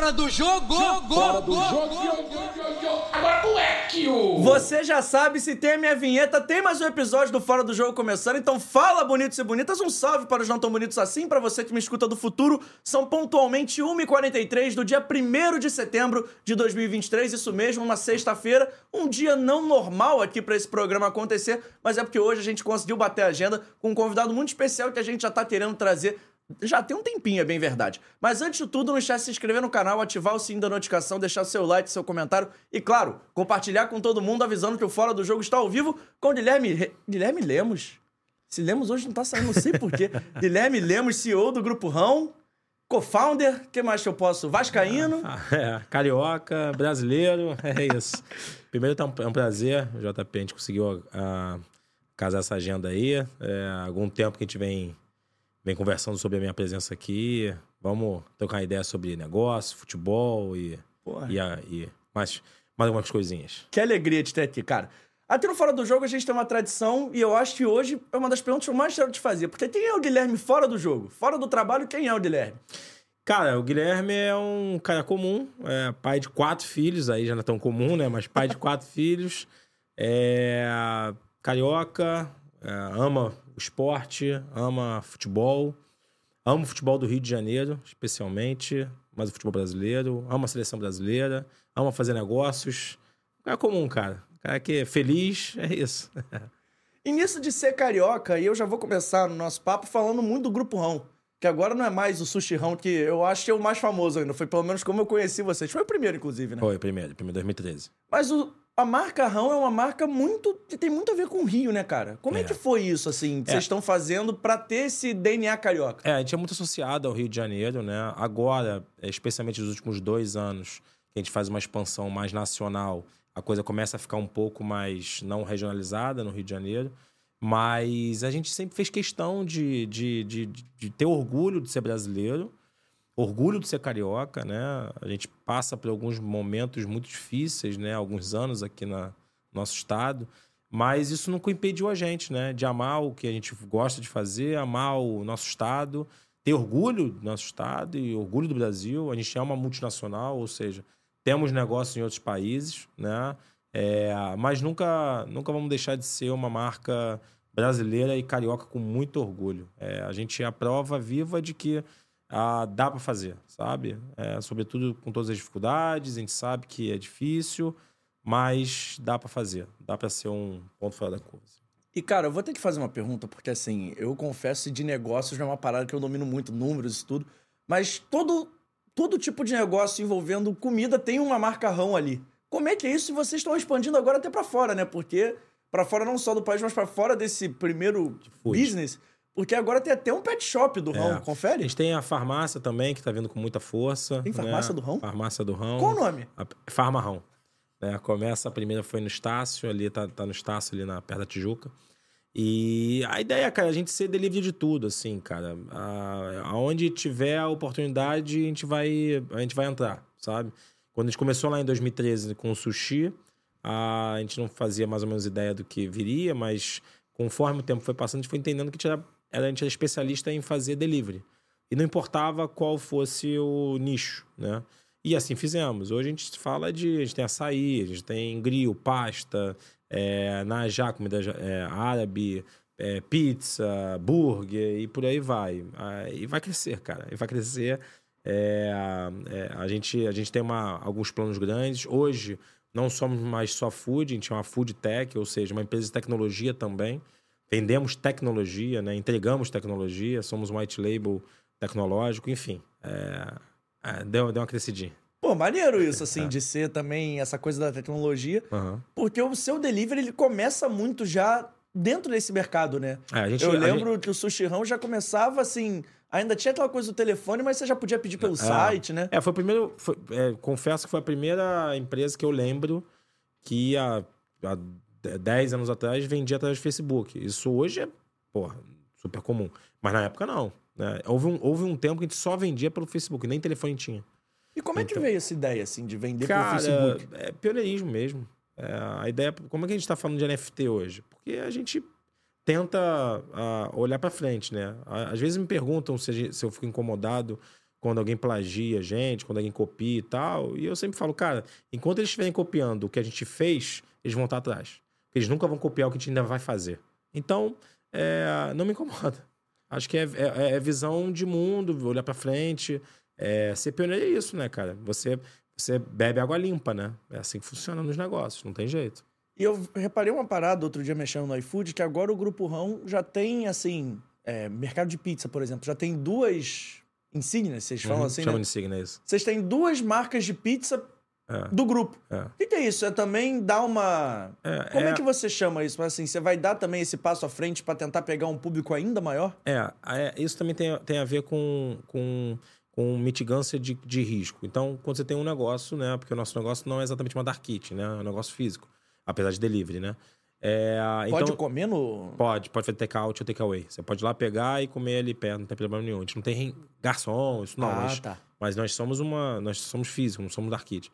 Fora do jogo! jogo Fora do jogo! Agora o Equio! Você já sabe, se tem a minha vinheta, tem mais um episódio do Fora do Jogo começando, então fala bonitos e bonitas, um salve para os não tão bonitos assim, para você que me escuta do futuro, são pontualmente 1h43 do dia 1 de setembro de 2023, isso mesmo, uma sexta-feira, um dia não normal aqui para esse programa acontecer, mas é porque hoje a gente conseguiu bater a agenda com um convidado muito especial que a gente já tá querendo trazer já tem um tempinho, é bem verdade. Mas antes de tudo, não esquece de se inscrever no canal, ativar o sininho da notificação, deixar seu like, seu comentário e, claro, compartilhar com todo mundo avisando que o Fora do Jogo está ao vivo com Guilherme, Re... Guilherme Lemos. Se Lemos hoje não tá saindo, não sei porquê. Guilherme Lemos, CEO do Grupo Rão, co-founder, que mais que eu posso? Vascaíno. Ah, é, carioca, brasileiro, é isso. Primeiro, tá um, é um prazer, JP, a gente conseguiu uh, casar essa agenda aí. É, algum tempo que a gente vem vem conversando sobre a minha presença aqui. Vamos trocar ideia sobre negócio, futebol e, e, a, e mais, mais algumas coisinhas. Que alegria de ter aqui, cara. Até no Fora do Jogo a gente tem uma tradição e eu acho que hoje é uma das perguntas que eu mais quero te fazer. Porque quem é o Guilherme fora do jogo? Fora do trabalho, quem é o Guilherme? Cara, o Guilherme é um cara comum, é pai de quatro filhos, aí já não é tão comum, né? Mas pai de quatro filhos, é carioca, é, ama esporte, ama futebol, ama o futebol do Rio de Janeiro, especialmente, mas o futebol brasileiro, ama a seleção brasileira, ama fazer negócios. É comum, cara. Cara que é feliz, é isso. e nisso de ser carioca, e eu já vou começar no nosso papo falando muito do Grupo Rão. Que agora não é mais o Sushi Rão, que eu acho que é o mais famoso ainda. Foi pelo menos como eu conheci vocês. Foi o primeiro, inclusive, né? Foi o primeiro, primeiro 2013. Mas o, a marca Rão é uma marca muito que tem muito a ver com o Rio, né, cara? Como é, é que foi isso, assim, que é. vocês estão fazendo para ter esse DNA carioca? É, a gente é muito associado ao Rio de Janeiro, né? Agora, especialmente nos últimos dois anos, que a gente faz uma expansão mais nacional, a coisa começa a ficar um pouco mais não regionalizada no Rio de Janeiro. Mas a gente sempre fez questão de, de, de, de ter orgulho de ser brasileiro orgulho de ser carioca, né? A gente passa por alguns momentos muito difíceis, né? Alguns anos aqui no nosso estado, mas isso nunca impediu a gente, né? De amar o que a gente gosta de fazer, amar o nosso estado, ter orgulho do nosso estado e orgulho do Brasil. A gente é uma multinacional, ou seja, temos negócios em outros países, né? É, mas nunca, nunca vamos deixar de ser uma marca brasileira e carioca com muito orgulho. É, a gente é a prova viva de que ah, dá para fazer, sabe? É, sobretudo com todas as dificuldades, a gente sabe que é difícil, mas dá para fazer, dá para ser um ponto fora da curva. E, cara, eu vou ter que fazer uma pergunta, porque, assim, eu confesso que de negócios não é uma parada que eu domino muito, números e tudo, mas todo, todo tipo de negócio envolvendo comida tem uma marca rão ali. Como é que é isso? E vocês estão expandindo agora até para fora, né? Porque para fora não só do país, mas para fora desse primeiro business, porque agora tem até um pet shop do Rão, é. confere? A gente tem a farmácia também, que tá vindo com muita força. Tem farmácia né? do Rão? Farmácia do Rão. Qual o nome? A Farmarrão. É, começa, a primeira foi no Estácio, ali tá, tá no Estácio, ali na, perto da Tijuca. E a ideia, cara, é a gente ser delivery de tudo, assim, cara. A, aonde tiver a oportunidade, a gente vai, a gente vai entrar, sabe? Quando a gente começou lá em 2013 com o sushi, a, a gente não fazia mais ou menos ideia do que viria, mas conforme o tempo foi passando, a gente foi entendendo que tinha a gente era especialista em fazer delivery. E não importava qual fosse o nicho, né? E assim fizemos. Hoje a gente fala de. A gente tem açaí, a gente tem grill, pasta, é, já comida é, árabe, é, pizza, burger e por aí vai. E vai crescer, cara. E vai crescer. É, é, a, gente, a gente tem uma, alguns planos grandes. Hoje não somos mais só food, a gente é uma food tech, ou seja, uma empresa de tecnologia também vendemos tecnologia, né? entregamos tecnologia, somos um white label tecnológico, enfim. É, é, deu, deu uma crescidinha. Pô, maneiro isso, assim, é. de ser também essa coisa da tecnologia. Uhum. Porque o seu delivery, ele começa muito já dentro desse mercado, né? É, gente, Eu lembro gente... que o Sushi Rão já começava assim... Ainda tinha aquela coisa do telefone, mas você já podia pedir pelo é. site, né? É, foi o primeiro... Foi, é, confesso que foi a primeira empresa que eu lembro que há 10 anos atrás vendia através do Facebook. Isso hoje é, porra, super comum. Mas na época não. Né? Houve, um, houve um tempo que a gente só vendia pelo Facebook, nem telefone tinha. E como é que então veio essa ideia, assim, de vender cara, pelo Facebook? É pioneirismo mesmo. É, a ideia. Como é que a gente está falando de NFT hoje? Porque a gente tenta uh, olhar para frente, né? Às vezes me perguntam se, se eu fico incomodado quando alguém plagia a gente, quando alguém copia e tal. E eu sempre falo, cara, enquanto eles estiverem copiando o que a gente fez, eles vão estar atrás. Eles nunca vão copiar o que a gente ainda vai fazer. Então, é, não me incomoda. Acho que é, é, é visão de mundo, olhar pra frente. É, ser pioneiro é isso, né, cara? Você, você bebe água limpa, né? É assim que funciona nos negócios, não tem jeito. E eu reparei uma parada outro dia mexendo no iFood, que agora o Grupo Rão já tem, assim, é, mercado de pizza, por exemplo, já tem duas insígnias, vocês falam Uhum, assim, Chama né? de signo, é isso. Vocês têm duas marcas de pizza É. do grupo. É. O que, que é isso? É também dar uma. É, Como é... é- que você chama isso? Mas assim, você vai dar também esse passo à frente pra tentar pegar um público ainda maior? É, é, isso também tem, tem a ver com, com, com mitigância de, de risco. Então, quando você tem um negócio, né? Porque o nosso negócio não é exatamente uma dark kit, né? É um negócio físico, apesar de delivery, né? É, Pode então, comer no. Pode, pode fazer take-out ou take-away. Você pode ir lá pegar e comer ali perto, não tem problema nenhum. A gente não tem garçom, isso não. ah, mas, tá. mas nós somos uma. Nós somos físicos, não somos dark kit.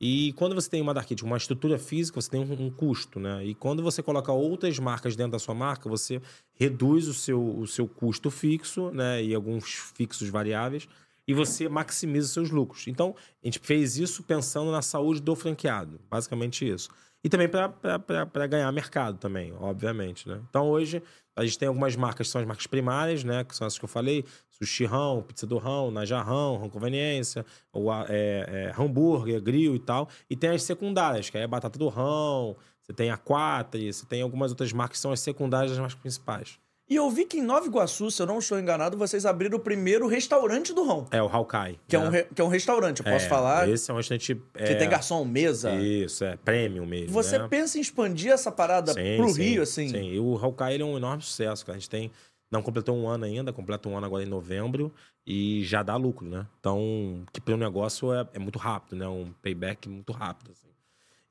E quando você tem uma dark kit, uma estrutura física, você tem um, um custo, né? E quando você coloca outras marcas dentro da sua marca, você reduz o seu, o seu custo fixo, né? E alguns fixos variáveis, e você maximiza os seus lucros. Então, a gente fez isso pensando na saúde do franqueado, basicamente isso. E também para ganhar mercado também, obviamente, né? Então, hoje, a gente tem algumas marcas que são as marcas primárias, né? Que são essas que eu falei. Sushi Rão, Pizza do Rão, Najarrão, Rão Conveniência, ou, é, é, hambúrguer, grill e tal. E tem as secundárias, que é a Batata do Rão, você tem a Quatri, você tem algumas outras marcas que são as secundárias das marcas principais. E eu vi que em Nova Iguaçu, se eu não estou enganado, vocês abriram o primeiro restaurante do Rão. É o Hawkai. Que, é, né? um, re- que é um restaurante, eu posso É, falar. Esse é um restaurante... Que é, tem garçom, mesa. Isso, é premium mesmo, Você né? pensa em expandir essa parada Sim, pro sim, Rio, assim? Sim, e o Hawkeye ele é um enorme sucesso, cara. A gente tem. Não completou um ano ainda, completa um ano agora em novembro e já dá lucro, né? Então, que para um negócio é, é muito rápido, né? Um payback muito rápido, assim.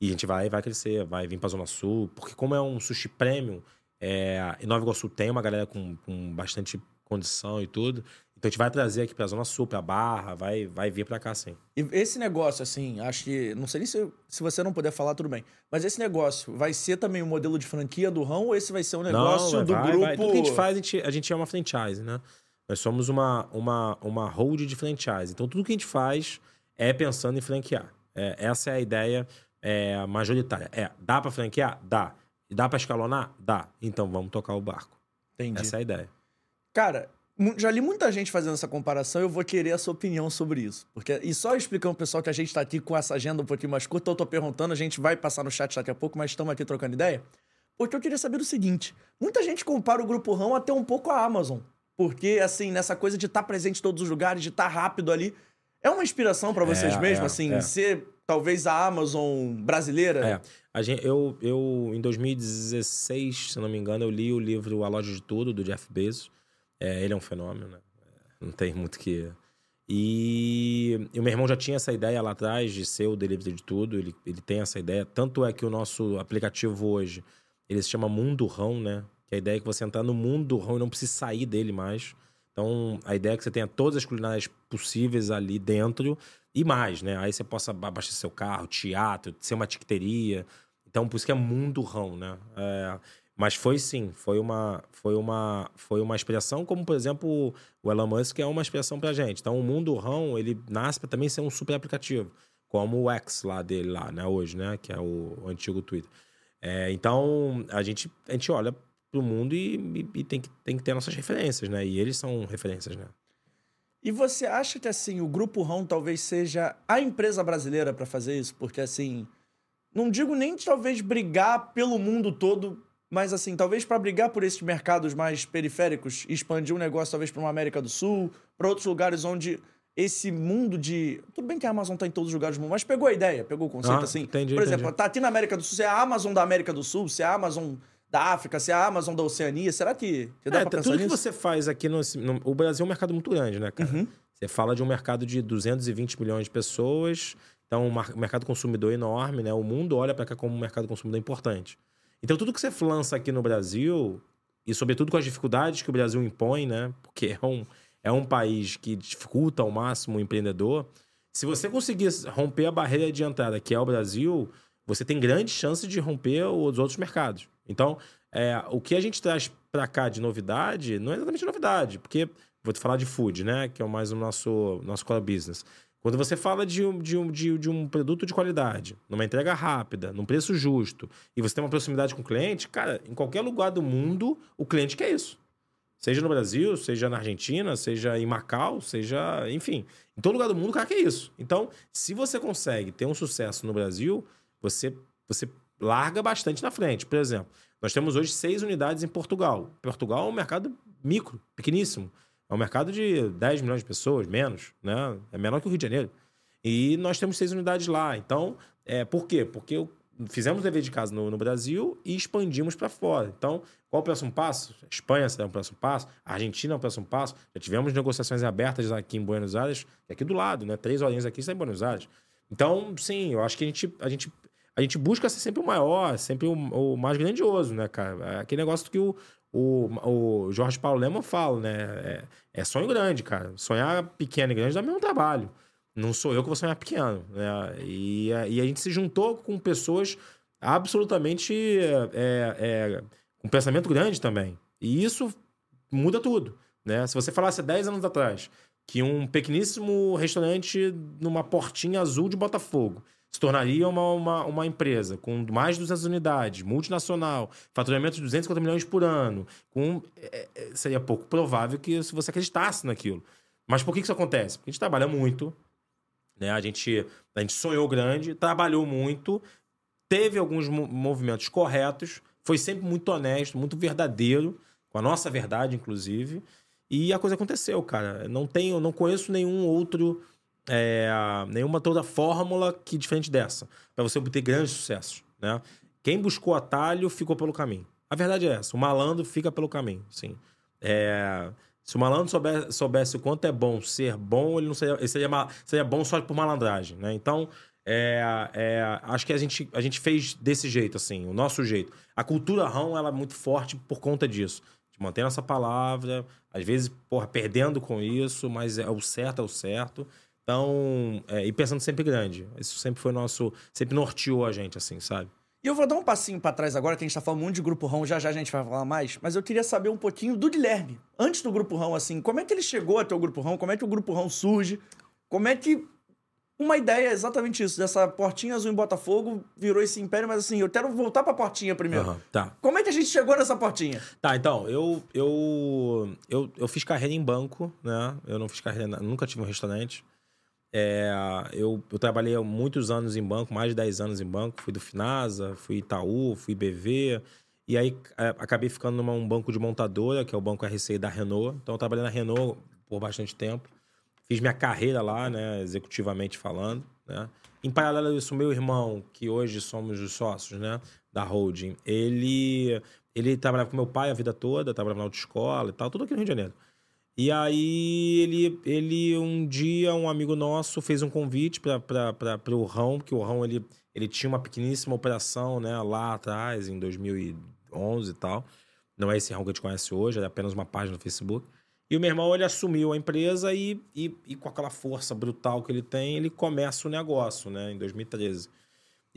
E a gente vai, vai crescer, vai vir pra Zona Sul, porque como é um sushi premium, é, em Nova Iguaçu tem uma galera com, com bastante condição e tudo. Então a gente vai trazer aqui pra Zona Sul, pra Barra, vai, vai vir pra cá sim. E esse negócio, assim, acho que. Não sei nem se, se você não puder falar, tudo bem. Mas esse negócio vai ser também um modelo de franquia do Rão ou esse vai ser um negócio Não, do vai, grupo. vai. Tudo que a gente faz, a gente, a gente é uma franchise, né? Nós somos uma, uma, uma hold de franchise. Então, tudo que a gente faz é pensando em franquear. É, essa é a ideia é, majoritária. É, dá pra franquear? Dá. Dá pra escalonar? Dá. Então, vamos tocar o barco. Entendi. Essa é a ideia. Cara, já li muita gente fazendo essa comparação eu vou querer a sua opinião sobre isso. Porque, e só explicando pro pessoal que a gente tá aqui com essa agenda um pouquinho mais curta, eu tô perguntando, a gente vai passar no chat daqui a pouco, mas estamos aqui trocando ideia. Porque eu queria saber o seguinte: muita gente compara o Grupo Rão até um pouco à Amazon. Porque, assim, nessa coisa de estar presente em todos os lugares, de estar rápido ali. É uma inspiração pra vocês É, mesmo, é, assim, é. ser talvez a Amazon brasileira? É. A gente, eu, eu, em 2016, se não me engano, eu li o livro A Loja de Tudo, do Jeff Bezos. É, ele é um fenômeno, né? É, Não tem muito que. E, e o meu irmão já tinha essa ideia lá atrás de ser o delivery de tudo. Ele, ele tem essa ideia. Tanto é que o nosso aplicativo hoje, ele se chama Mundo Rão, né? Que a ideia é que você entrar no mundo do rão e não precisa sair dele mais. Então, a ideia é que você tenha todas as culinárias possíveis ali dentro e mais, né? Aí você possa abastecer seu carro, teatro, ser uma tiqueteria. Então, por isso que é mundo rão, né? É, mas foi sim, foi uma, foi uma, foi uma inspiração, como por exemplo o Elon Musk é uma inspiração pra gente. Então, o mundo rão, ele nasce pra também ser um super aplicativo, como o X lá dele lá, né? Hoje, né? Que é o, o antigo Twitter. É, então, a gente, a gente olha pro mundo e, e- e tem, que, tem que ter nossas referências, né? E eles são referências, né? E você acha que assim, o Grupo Rão talvez seja a empresa brasileira pra fazer isso? Porque assim, não digo nem de talvez brigar pelo mundo todo, mas assim, talvez pra brigar por esses mercados mais periféricos, expandir o negócio talvez pra uma América do Sul, pra outros lugares onde esse mundo de, tudo bem que a Amazon tá em todos os lugares do mundo, mas pegou a ideia, pegou o conceito Ah, assim. entendi, por exemplo, entendi. tá aqui na América do Sul, se é a Amazon da América do Sul, se é a Amazon da África, se é a Amazon da Oceania, será que, que dá É, pra pensar tudo que nisso? você faz aqui no, no- O Brasil é um mercado muito grande, né, cara? Uhum. Você fala de um mercado de 220 milhões de pessoas, então um um mercado consumidor enorme, né? O mundo olha para cá como um mercado consumidor importante. Então tudo que você lança aqui no Brasil, e sobretudo com as dificuldades que o Brasil impõe, né? Porque é um, é um país que dificulta ao máximo o empreendedor. Se você conseguir romper a barreira de entrada, que é o Brasil, você tem grande chance de romper os outros mercados. Então, é, o que a gente traz para cá de novidade não é exatamente novidade, porque vou te falar de food, né? Que é mais o nosso, nosso core business. Quando você fala de um, de, um, de, de um produto de qualidade, numa entrega rápida, num preço justo, e você tem uma proximidade com o cliente, cara, em qualquer lugar do mundo, o cliente quer isso. Seja no Brasil, seja na Argentina, seja em Macau, seja. Enfim, em todo lugar do mundo o cara quer isso. Então, se você consegue ter um sucesso no Brasil, você, você larga bastante na frente. Por exemplo, nós temos hoje seis unidades em Portugal. Portugal é um mercado micro, pequeníssimo. É um mercado de 10 milhões de pessoas, menos, né? É menor que o Rio de Janeiro. E nós temos seis unidades lá. Então, é, por quê? Porque fizemos dever de casa no, no Brasil e expandimos para fora. Então, qual o próximo passo? A Espanha será o próximo passo, a Argentina é o próximo passo. Já tivemos negociações abertas aqui em Buenos Aires, é aqui do lado, né? Três horinhas aqui está em Buenos Aires. Então, sim, eu acho que a gente, a gente, a gente busca ser sempre o maior, sempre o, o mais grandioso, né, cara? É aquele negócio que o, o, o Jorge Paulo Lema fala, né? É, é, sonho grande, cara. Sonhar pequeno e grande dá mesmo trabalho. Não sou eu que vou sonhar pequeno, né? E, e a gente se juntou com pessoas absolutamente é, é, com pensamento grande também. E isso muda tudo, né? Se você falasse há 10 anos atrás que um pequeníssimo restaurante numa portinha azul de Botafogo se tornaria uma, uma, uma, empresa com mais de 200 unidades, multinacional, faturamento de 250 milhões por ano, com, é, é, seria pouco provável que se você acreditasse naquilo. Mas por que isso acontece? Porque a gente trabalha muito, né? a, gente, a gente sonhou grande, trabalhou muito, teve alguns movimentos corretos, foi sempre muito honesto, muito verdadeiro, com a nossa verdade, inclusive. E a coisa aconteceu, cara. Não tenho, não conheço nenhum outro é, nenhuma toda fórmula que diferente dessa, para você obter grandes sucessos, né? Quem buscou atalho ficou pelo caminho. A verdade é essa, o malandro fica pelo caminho, sim. É, se o malandro soubesse, soubesse, o quanto é bom ser bom, ele não seria, ele seria, seria bom só por malandragem, né? Então, é, é, acho que a gente, a gente fez desse jeito, assim, o nosso jeito. A cultura rão, ela é muito forte por conta disso. De manter nossa palavra, às vezes, porra, perdendo com isso, mas é o certo é o certo. Então, é, e pensando sempre grande. Isso sempre foi nosso. Sempre norteou a gente, assim, sabe? E eu vou dar um passinho para trás agora, que a gente tá falando muito de Grupo Rão, já já a gente vai falar mais, mas eu queria saber um pouquinho do Guilherme. Antes do Grupo Rão, assim, como é que ele chegou até o Grupo Rão? Como é que o Grupo Rão surge? Como é que. Uma ideia é exatamente isso, dessa portinha azul em Botafogo virou esse império, mas assim, eu quero voltar pra portinha primeiro. Uhum, tá. Como é que a gente chegou nessa portinha? Tá, então, eu, eu, eu, eu fiz carreira em banco, né? Eu não fiz carreira, nunca tive um restaurante. É, eu, eu, trabalhei muitos anos em banco, mais de 10 anos em banco. Fui do Finasa, fui Itaú, fui BV. E aí é, acabei ficando num um banco de montadora, que é o banco RCI da Renault. Então eu trabalhei na Renault por bastante tempo. Fiz minha carreira lá, né, executivamente falando. Né? Em paralelo a isso, meu irmão, que hoje somos os sócios né, da holding, ele, ele trabalhava com meu pai a vida toda, trabalhava na autoescola e tal, tudo aqui no Rio de Janeiro. E aí ele, ele um dia, um amigo nosso fez um convite para o Rão, porque o Rão ele, ele tinha uma pequeníssima operação né, lá atrás, em 2011 e tal. Não é esse Rão que a gente conhece hoje, é apenas uma página no Facebook. E o meu irmão ele assumiu a empresa e, e, e com aquela força brutal que ele tem, ele começa o negócio né, em 2013.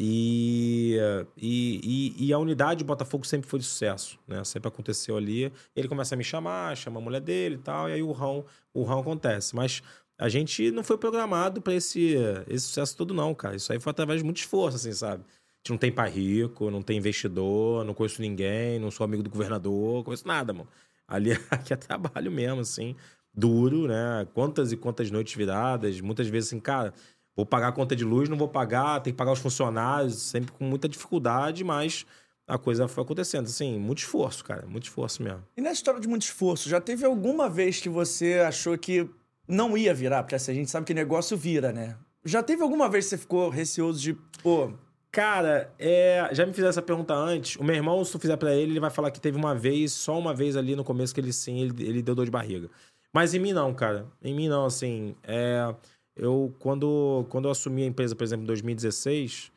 E, e, e, a unidade de Botafogo sempre foi de sucesso, né? Sempre aconteceu ali. Ele começa a me chamar, chama a mulher dele e tal, e aí o rão, o rão acontece. Mas a gente não foi programado para esse, esse sucesso todo, não, cara. Isso aí foi através de muito esforço, assim, sabe? A gente não tem pai rico, não tem investidor, não conheço ninguém, não sou amigo do governador, não conheço nada, mano. Ali aqui é trabalho mesmo, assim, duro, né? Quantas e quantas noites viradas, muitas vezes assim, cara Vou pagar a conta de luz, não vou pagar, tem que pagar os funcionários, sempre com muita dificuldade, mas a coisa foi acontecendo. Assim, muito esforço, cara, muito esforço mesmo. E nessa história de muito esforço, já teve alguma vez que você achou que não ia virar? Porque assim, a gente sabe que negócio vira, né? Já teve alguma vez que você ficou receoso de, pô. Cara, é, já me fizeram essa pergunta antes. O meu irmão, se tu fizer para ele, ele vai falar que teve uma vez, só uma vez ali no começo que ele sim, ele, ele deu dor de barriga. Mas em mim não, cara. Em mim não, assim. É eu, quando, quando eu assumi a empresa, por exemplo, em 2016,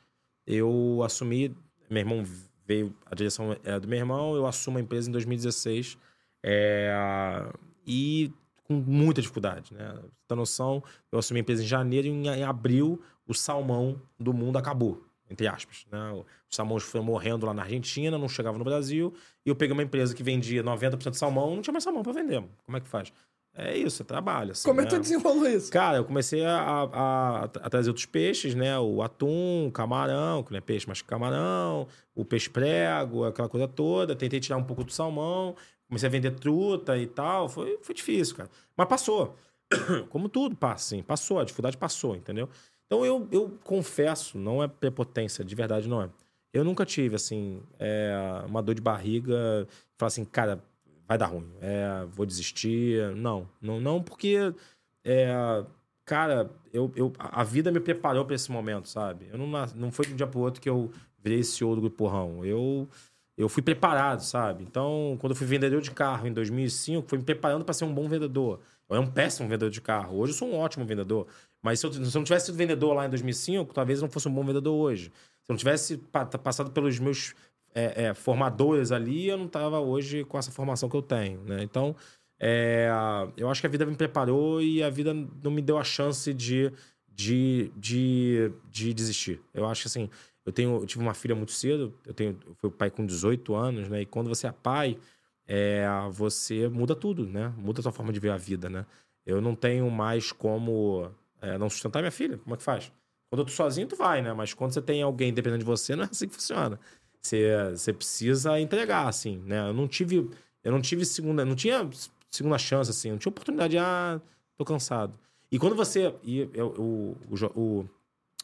eu assumi. Meu irmão veio, a direção é do meu irmão, eu assumo a empresa em 2016. É, e com muita dificuldade, né? Pra ter noção, eu assumi a empresa em janeiro e em, em abril o salmão do mundo acabou, entre aspas. Né? Os salmões foram morrendo lá na Argentina, não chegavam no Brasil. E eu peguei uma empresa que vendia 90% de salmão, não tinha mais salmão para vender. Como é que faz? É isso, é trabalho. Assim, Como é né? que tu desenrolou isso? Cara, eu comecei a, a- a trazer outros peixes, né? O atum, o camarão, que não é peixe, mas camarão, o peixe prego, aquela coisa toda. Tentei tirar um pouco do salmão, comecei a vender truta e tal. Foi, foi difícil, cara. Mas passou. Como tudo passa, assim. Passou, a dificuldade passou, entendeu? Então eu, eu confesso, não é prepotência, de verdade não é. Eu nunca tive, assim, é, uma dor de barriga, falar assim, cara, vai dar ruim, é, vou desistir. Não, não, não porque, é, cara, eu, eu, a vida me preparou para esse momento, sabe? Eu não, não foi de um dia pro outro que eu virei CEO do Grupo Porrão. Eu, eu fui preparado, sabe? Então, quando eu fui vendedor de carro em 2005, fui me preparando para ser um bom vendedor. Eu era um péssimo vendedor de carro. Hoje eu sou um ótimo vendedor. Mas se eu, se eu não tivesse sido vendedor lá em 2005, talvez eu não fosse um bom vendedor hoje. Se eu não tivesse pa- passado pelos meus é, é, formadores ali, eu não estava hoje com essa formação que eu tenho, né? Então, é, eu acho que a vida me preparou e a vida não me deu a chance de, de, de, de desistir. Eu acho que assim, eu, tenho, eu tive uma filha muito cedo, eu, tenho, eu fui pai com 18 anos, né? E quando você é pai, é, você muda tudo, né? Muda a sua forma de ver a vida, né? Eu não tenho mais como é, não sustentar minha filha. Como é que faz? Quando eu tô sozinho, tu vai, né? Mas quando você tem alguém dependendo de você, não é assim que funciona. Você, você precisa entregar, assim, né? Eu não tive, eu não tive segunda, não tinha segunda chance, assim, não tinha oportunidade, ah, tô cansado. E quando você, e eu, o, o,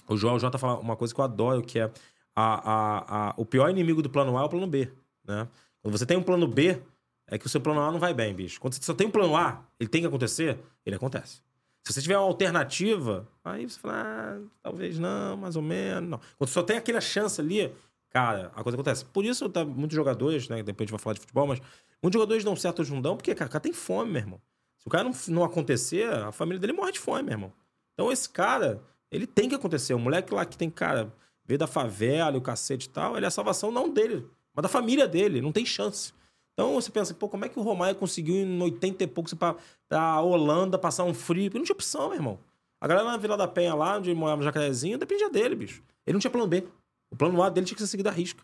o, João J fala uma coisa que eu adoro, que é a, a, a, o pior inimigo do plano A é o plano B, né? Quando você tem um plano B, é que o seu plano A não vai bem, bicho. Quando você só tem um plano A, ele tem que acontecer, ele acontece. Se você tiver uma alternativa, aí você fala, ah, talvez não, mais ou menos, não. Quando só tem aquela chance ali, cara, a coisa acontece. Por isso, tá, muitos jogadores, né, depois a gente vai falar de futebol, mas muitos jogadores dão certo jundão porque, cara, o cara tem fome, meu irmão. Se o cara não, não acontecer, a família dele morre de fome, meu irmão. Então esse cara, ele tem que acontecer. O moleque lá que tem, cara, veio da favela o cacete e tal, ele é a salvação não dele, mas da família dele, não tem chance. Então você pensa, pô, como é que o Romário conseguiu em 80 e poucos ir pra, pra Holanda passar um frio? Porque não tinha opção, meu irmão. A galera na Vila da Penha lá, onde morava no Jacarezinho, dependia dele, bicho. Ele não tinha plano B. O plano A dele tinha que ser seguido a risco.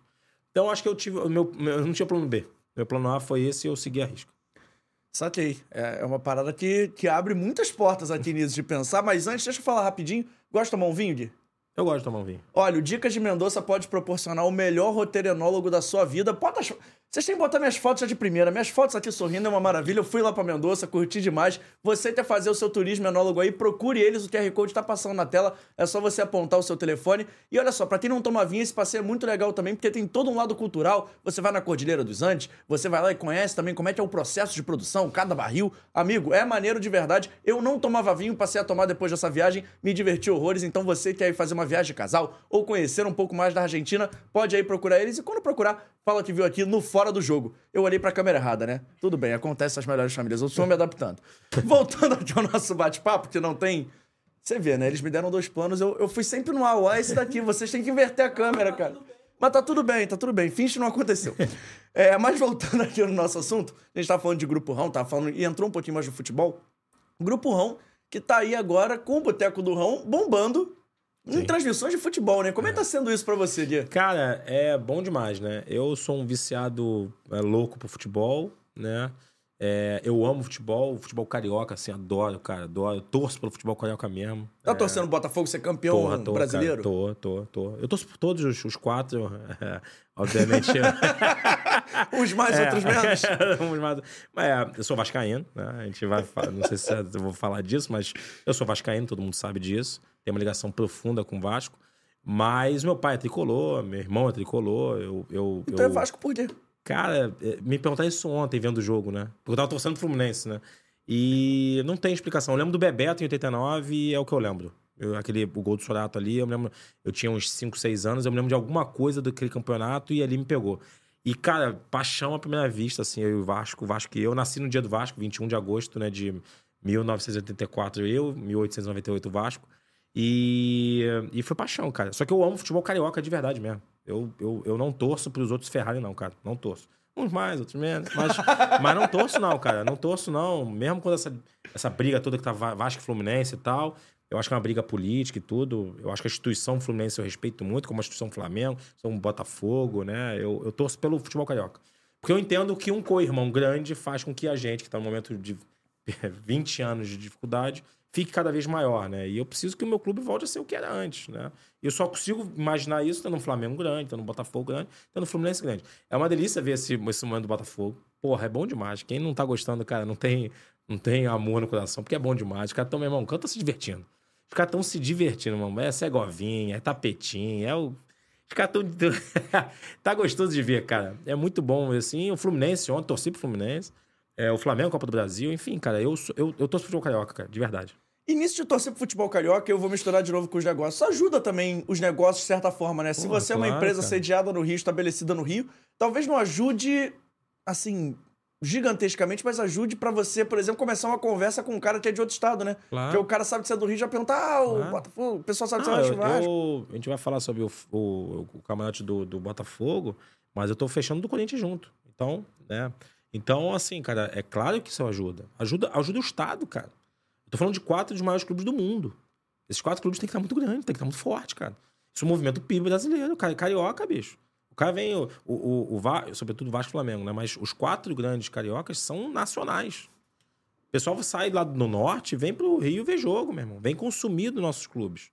Então acho que eu tive. Meu, meu- eu não tinha plano B. Meu plano A foi esse e eu segui a risco. Saquei. É é uma parada que, que abre muitas portas aqui nisso de pensar, mas antes, deixa eu falar rapidinho. Gosta de tomar um vinho, Gui? Eu gosto de tomar um vinho. Olha, o Dicas de Mendonça pode proporcionar o melhor roteirenólogo da sua vida. Bota. Vocês têm que botar minhas fotos já de primeira. Minhas fotos aqui sorrindo é uma maravilha. Eu fui lá pra Mendonça, curti demais. Você quer fazer o seu turismo enólogo aí, procure eles. O QR Code tá passando na tela. É só você apontar o seu telefone. E olha só, pra quem não toma vinho, esse passeio é muito legal também, porque tem todo um lado cultural. Você vai na Cordilheira dos Andes, você vai lá e conhece também como é que é o processo de produção, cada barril. Amigo, é maneiro de verdade. Eu não tomava vinho, passei a tomar depois dessa viagem, me diverti horrores. Então você quer ir fazer uma viagem de casal ou conhecer um pouco mais da Argentina, pode aí procurar eles. E quando procurar, fala que viu aqui no Fora do Jogo. Eu olhei pra câmera errada, né? Tudo bem, acontece nas melhores famílias. Eu estou me adaptando. Voltando aqui ao nosso bate-papo, que não tem. Você vê, né? Eles me deram dois planos, eu, eu fui sempre no AUA esse daqui. Vocês têm que inverter a câmera, cara. Mas tá tudo bem, tá tudo bem. Finge que não aconteceu. É, mas voltando aqui no nosso assunto, a gente tava falando de Grupo Rão, tava falando, e entrou um pouquinho mais do futebol. Grupo Rão, que tá aí agora com o Boteco do Rão bombando em Sim. transmissões de futebol, né? Como é que tá sendo isso pra você, Gui? Cara, é bom demais, né? Eu sou um viciado é, louco pro futebol, né? É, eu amo futebol, futebol carioca, assim, adoro, cara, adoro. Eu torço pelo futebol carioca mesmo. Tá torcendo o Botafogo ser campeão Porra, tô, brasileiro? Cara, tô, tô, tô. Eu torço por todos os, os quatro, é, obviamente. Uns mais, É, outros menos. uns mais- Mas, é, eu sou vascaíno, né? A gente vai falar, não sei se eu vou falar disso, mas eu sou vascaíno, todo mundo sabe disso. Tem uma ligação profunda com o Vasco. Mas meu pai é tricolor, meu irmão é tricolor. Eu, eu, Então eu... é Vasco por quê? Cara, é, me perguntaram isso ontem vendo o jogo, né? Porque eu tava torcendo pro Fluminense, né? E não tem explicação. Eu lembro do Bebeto em 89 e é o que eu lembro. Eu- aquele, o gol do Sorato ali, eu me lembro. Eu tinha uns 5, 6 anos, eu me lembro de alguma coisa daquele campeonato e ali me pegou. E, cara, paixão à primeira vista, assim, eu e o Vasco, o Vasco e eu. Nasci no dia do Vasco, 21 de agosto, né, de 1984, eu, 1898 o Vasco. E, e foi paixão, cara. Só que eu amo futebol carioca de verdade mesmo. Eu, eu, eu não torço pros outros Ferrari, não, cara. Não torço. Uns mais, outros menos. Mas, mas não torço, não, cara. Não torço, não. Mesmo quando essa, essa briga toda que tá Va- Vasco Fluminense e tal. Eu acho que é uma briga política e tudo. Eu acho que a instituição Fluminense eu respeito muito, como a instituição Flamengo, são Botafogo, né? Eu, eu torço pelo futebol carioca. Porque eu entendo que um co-irmão grande faz com que a gente, que tá num momento de 20 anos de dificuldade, fique cada vez maior, né? E eu preciso que o meu clube volte a ser o que era antes, né? Eu só consigo imaginar isso tendo um Flamengo grande, tendo um Botafogo grande, tendo um Fluminense grande. É uma delícia ver esse, esse momento do Botafogo. Porra, é bom demais. Quem não tá gostando, cara, não tem, não tem amor no coração, porque é bom demais. Os caras estão, meu irmão, canta se divertindo. Os caras estão se divertindo, mano. É Segovinha, é tapetinho, é o. Os caras estão. tá gostoso de ver, cara. É muito bom, assim. O Fluminense, ontem torci pro Fluminense. É, o Flamengo, Copa do Brasil, enfim, cara, eu, eu, eu torço pro futebol carioca, cara, de verdade. Nisso de torcer pro futebol carioca, eu vou misturar de novo com os negócios. Isso ajuda também os negócios de certa forma, né? Se Porra, você é uma claro, empresa cara. sediada no Rio, estabelecida no Rio, talvez não ajude, assim, gigantescamente, mas ajude pra você, por exemplo, começar uma conversa com um cara que é de outro estado, né? Claro. Porque o cara sabe que você é do Rio e já pergunta, ah, o Claro. Botafogo, o pessoal sabe que Não, você é do Vasco. eu- a gente vai falar sobre o, o, o camarote do, do Botafogo, mas eu tô fechando do Corinthians junto. Então, né? Então, assim, cara, é claro que isso ajuda. Ajuda, ajuda o Estado, cara. Eu tô falando de quatro dos maiores clubes do mundo. Esses quatro clubes têm que estar muito grandes, tem que estar muito forte, cara. Isso é um movimento PIB brasileiro, cara, carioca, bicho. O cara vem, o, o, o, o sobretudo o Vasco Flamengo, né? Mas os quatro grandes cariocas são nacionais. O pessoal sai lá do norte, vem pro Rio ver jogo, meu irmão. Vem consumir dos nossos clubes.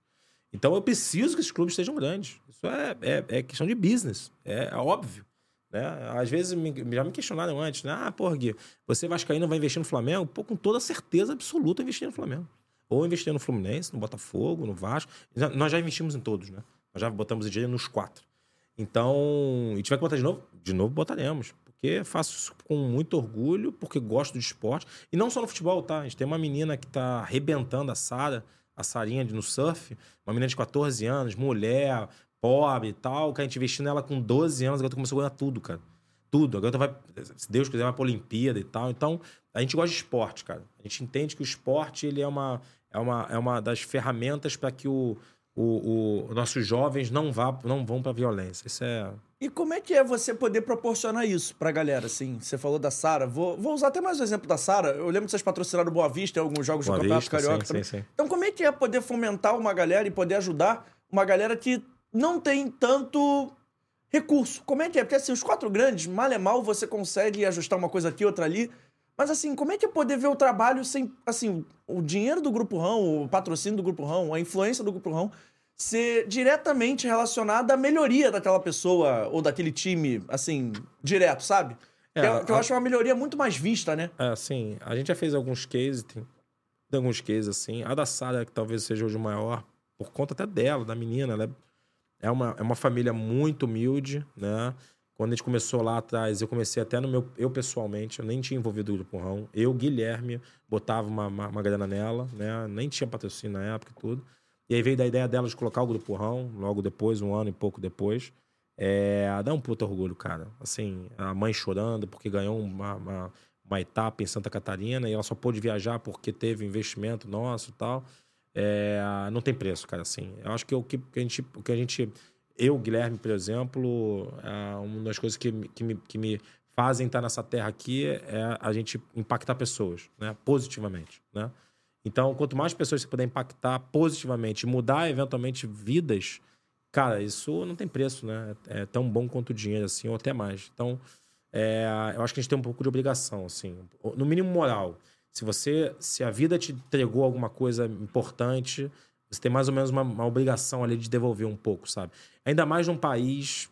Então eu preciso que esses clubes estejam grandes. Isso é, é, é questão de business. É, é óbvio. Né? Às vezes me- já me questionaram antes, né? Ah, porra, Gui, você Vascaíno vai investir no Flamengo? Pô, com toda certeza absoluta investir no Flamengo. Ou investir no Fluminense, no Botafogo, no Vasco. Nós já investimos em todos, né? Nós já botamos dinheiro nos quatro. Então, e tiver que botar de novo, de novo botaremos. Porque faço isso com muito orgulho, porque gosto do esporte. E não só no futebol, tá? A gente tem uma menina que tá arrebentando a Sara, a Sarinha no surf, uma menina de 14 anos, mulher, pobre e tal, que a gente investiu nela com 12 anos, agora começou a ganhar tudo, cara. Tudo. Agora vai, se Deus quiser, vai pra Olimpíada e tal. Então, a gente gosta de esporte, cara. A gente entende que o esporte ele é uma, é uma, é uma das ferramentas para que o, o, o- nossos jovens não, vá, não vão pra violência. Isso é. E como é que é você poder proporcionar isso pra galera, assim? Você falou da Sara, vou, vou usar até mais o exemplo da Sara. Eu lembro que vocês patrocinaram o Boa Vista em alguns jogos Boa do Campeonato Vista, Carioca sim, também. sim, sim. Então como é que é poder fomentar uma galera e poder ajudar uma galera que não tem tanto recurso? Como é que é? Porque assim, os quatro grandes, mal é mal, você consegue ajustar uma coisa aqui, outra ali. Mas assim, como é que é poder ver o trabalho sem, assim, o dinheiro do Grupo Rão, o patrocínio do Grupo Rão, a influência do Grupo Rão ser diretamente relacionada à melhoria daquela pessoa ou daquele time, assim, direto, sabe? É, que, eu- que eu a- acho uma melhoria muito mais vista, né? É, assim, a gente já fez alguns cases, tem, tem alguns cases assim. A da Sara, que talvez seja hoje o maior, por conta até dela, da menina, ela é, é uma, é uma família muito humilde, né? Quando a gente começou lá atrás, eu comecei até no meu. Eu pessoalmente, eu nem tinha envolvido o Grupo Rão. Eu, Guilherme, botava uma, uma, uma grana nela, né? Nem tinha patrocínio na época e tudo. E aí veio da ideia dela de colocar o Grupo Rão, logo depois, um ano e pouco depois. É, dá um puta orgulho, cara. Assim, a mãe chorando porque ganhou uma, uma, uma etapa em Santa Catarina e ela só pôde viajar porque teve investimento nosso e tal. É, não tem preço, cara, assim. Eu acho que o que, que a gente... O que a gente eu, Guilherme, por exemplo, é uma das coisas que, que, me, que me fazem estar nessa terra aqui é a gente impactar pessoas, né? Positivamente, né? Então, quanto mais pessoas você puder impactar positivamente mudar eventualmente vidas, cara, isso não tem preço, né? É tão bom quanto o dinheiro, assim, ou até mais. Então, é, eu acho que a gente tem um pouco de obrigação, assim, no mínimo moral. Se você, se a vida te entregou alguma coisa importante, você tem mais ou menos uma, uma obrigação ali de devolver um pouco, sabe? Ainda mais num país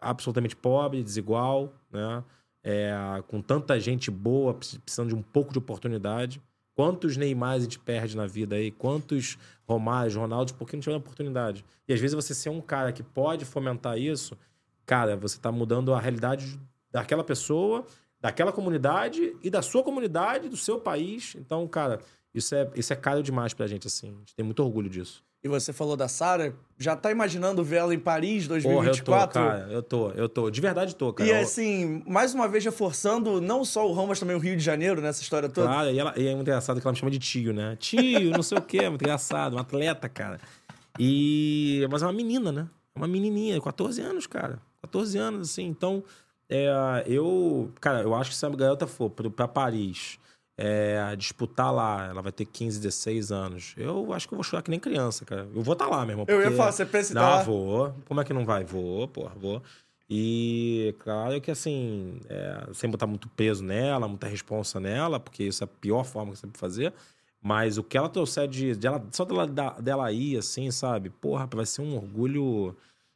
absolutamente pobre, desigual, né? É, com tanta gente boa, precis- precisando de um pouco de oportunidade. Quantos Neymars a gente perde na vida aí? Quantos Romários, Ronaldos, porque não tiveram oportunidade? E às vezes você ser um cara que pode fomentar isso, cara, você tá mudando a realidade daquela pessoa, daquela comunidade e da sua comunidade, do seu país. Então, cara, isso é, isso é caro demais pra gente, assim. A gente tem muito orgulho disso. E você falou da Sara, já tá imaginando ver ela em Paris Porra, eu tô, 2024? cara. Eu tô, eu tô. De verdade tô, cara. E assim, mais uma vez reforçando não só o Rão, mas também o Rio de Janeiro nessa história toda. Claro, e, ela, e é muito engraçado que ela me chama de tio, né? Tio, não sei o quê, muito engraçado, um atleta, cara. E. Mas é uma menina, né? É uma menininha, 14 anos, cara. 14 anos, assim. Então, é, eu. Cara, eu acho que se a garota for pra Paris é, disputar lá, ela vai ter 15, 16 anos. Eu acho que eu vou chorar que nem criança, cara. Eu vou estar lá, meu irmão. Eu ia porque- falar, você pensa tá Não, lá? vou. Como é que não vai? Vou, porra, vou. E claro que assim, é, sem botar muito peso nela, muita responsa nela, porque isso é a pior forma que você pode fazer. Mas o que ela trouxer de, de ela, só dela, dela ir, assim, sabe? Porra, vai ser um orgulho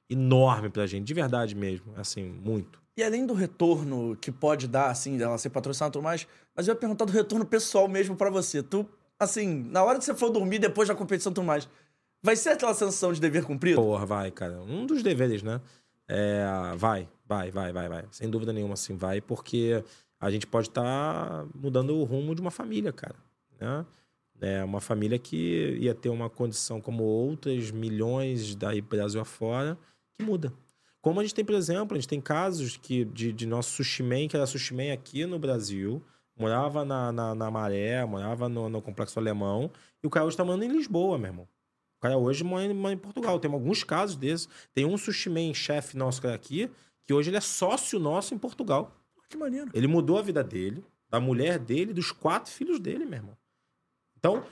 enorme pra gente, de verdade mesmo, assim, muito. E além do retorno que pode dar, assim, dela ser patrocinada e tudo mais, mas eu ia perguntar do retorno pessoal mesmo para você. Tu, assim, na hora que você for dormir depois da competição e tudo mais, vai ser aquela sensação de dever cumprido? Porra, vai, cara. Um dos deveres, né? É, vai, vai, vai, vai, vai. Sem dúvida nenhuma, assim, vai, porque a gente pode estar tá mudando o rumo de uma família, cara, né? É uma família que ia ter uma condição como outras milhões daí Brasil afora, que muda. Como a gente tem, por exemplo, a gente tem casos que, de, de nosso sushi man, que era sushi man aqui no Brasil, morava na, na, na Maré, morava no, no Complexo Alemão, e o cara hoje tá morando em Lisboa, meu irmão. O cara hoje mora, mora em Portugal. Tem alguns casos desses. Tem um sushi man chefe nosso que é aqui, que hoje ele é sócio nosso em Portugal. Que maneiro. Ele mudou a vida dele, da mulher dele, dos quatro filhos dele, meu irmão. Então,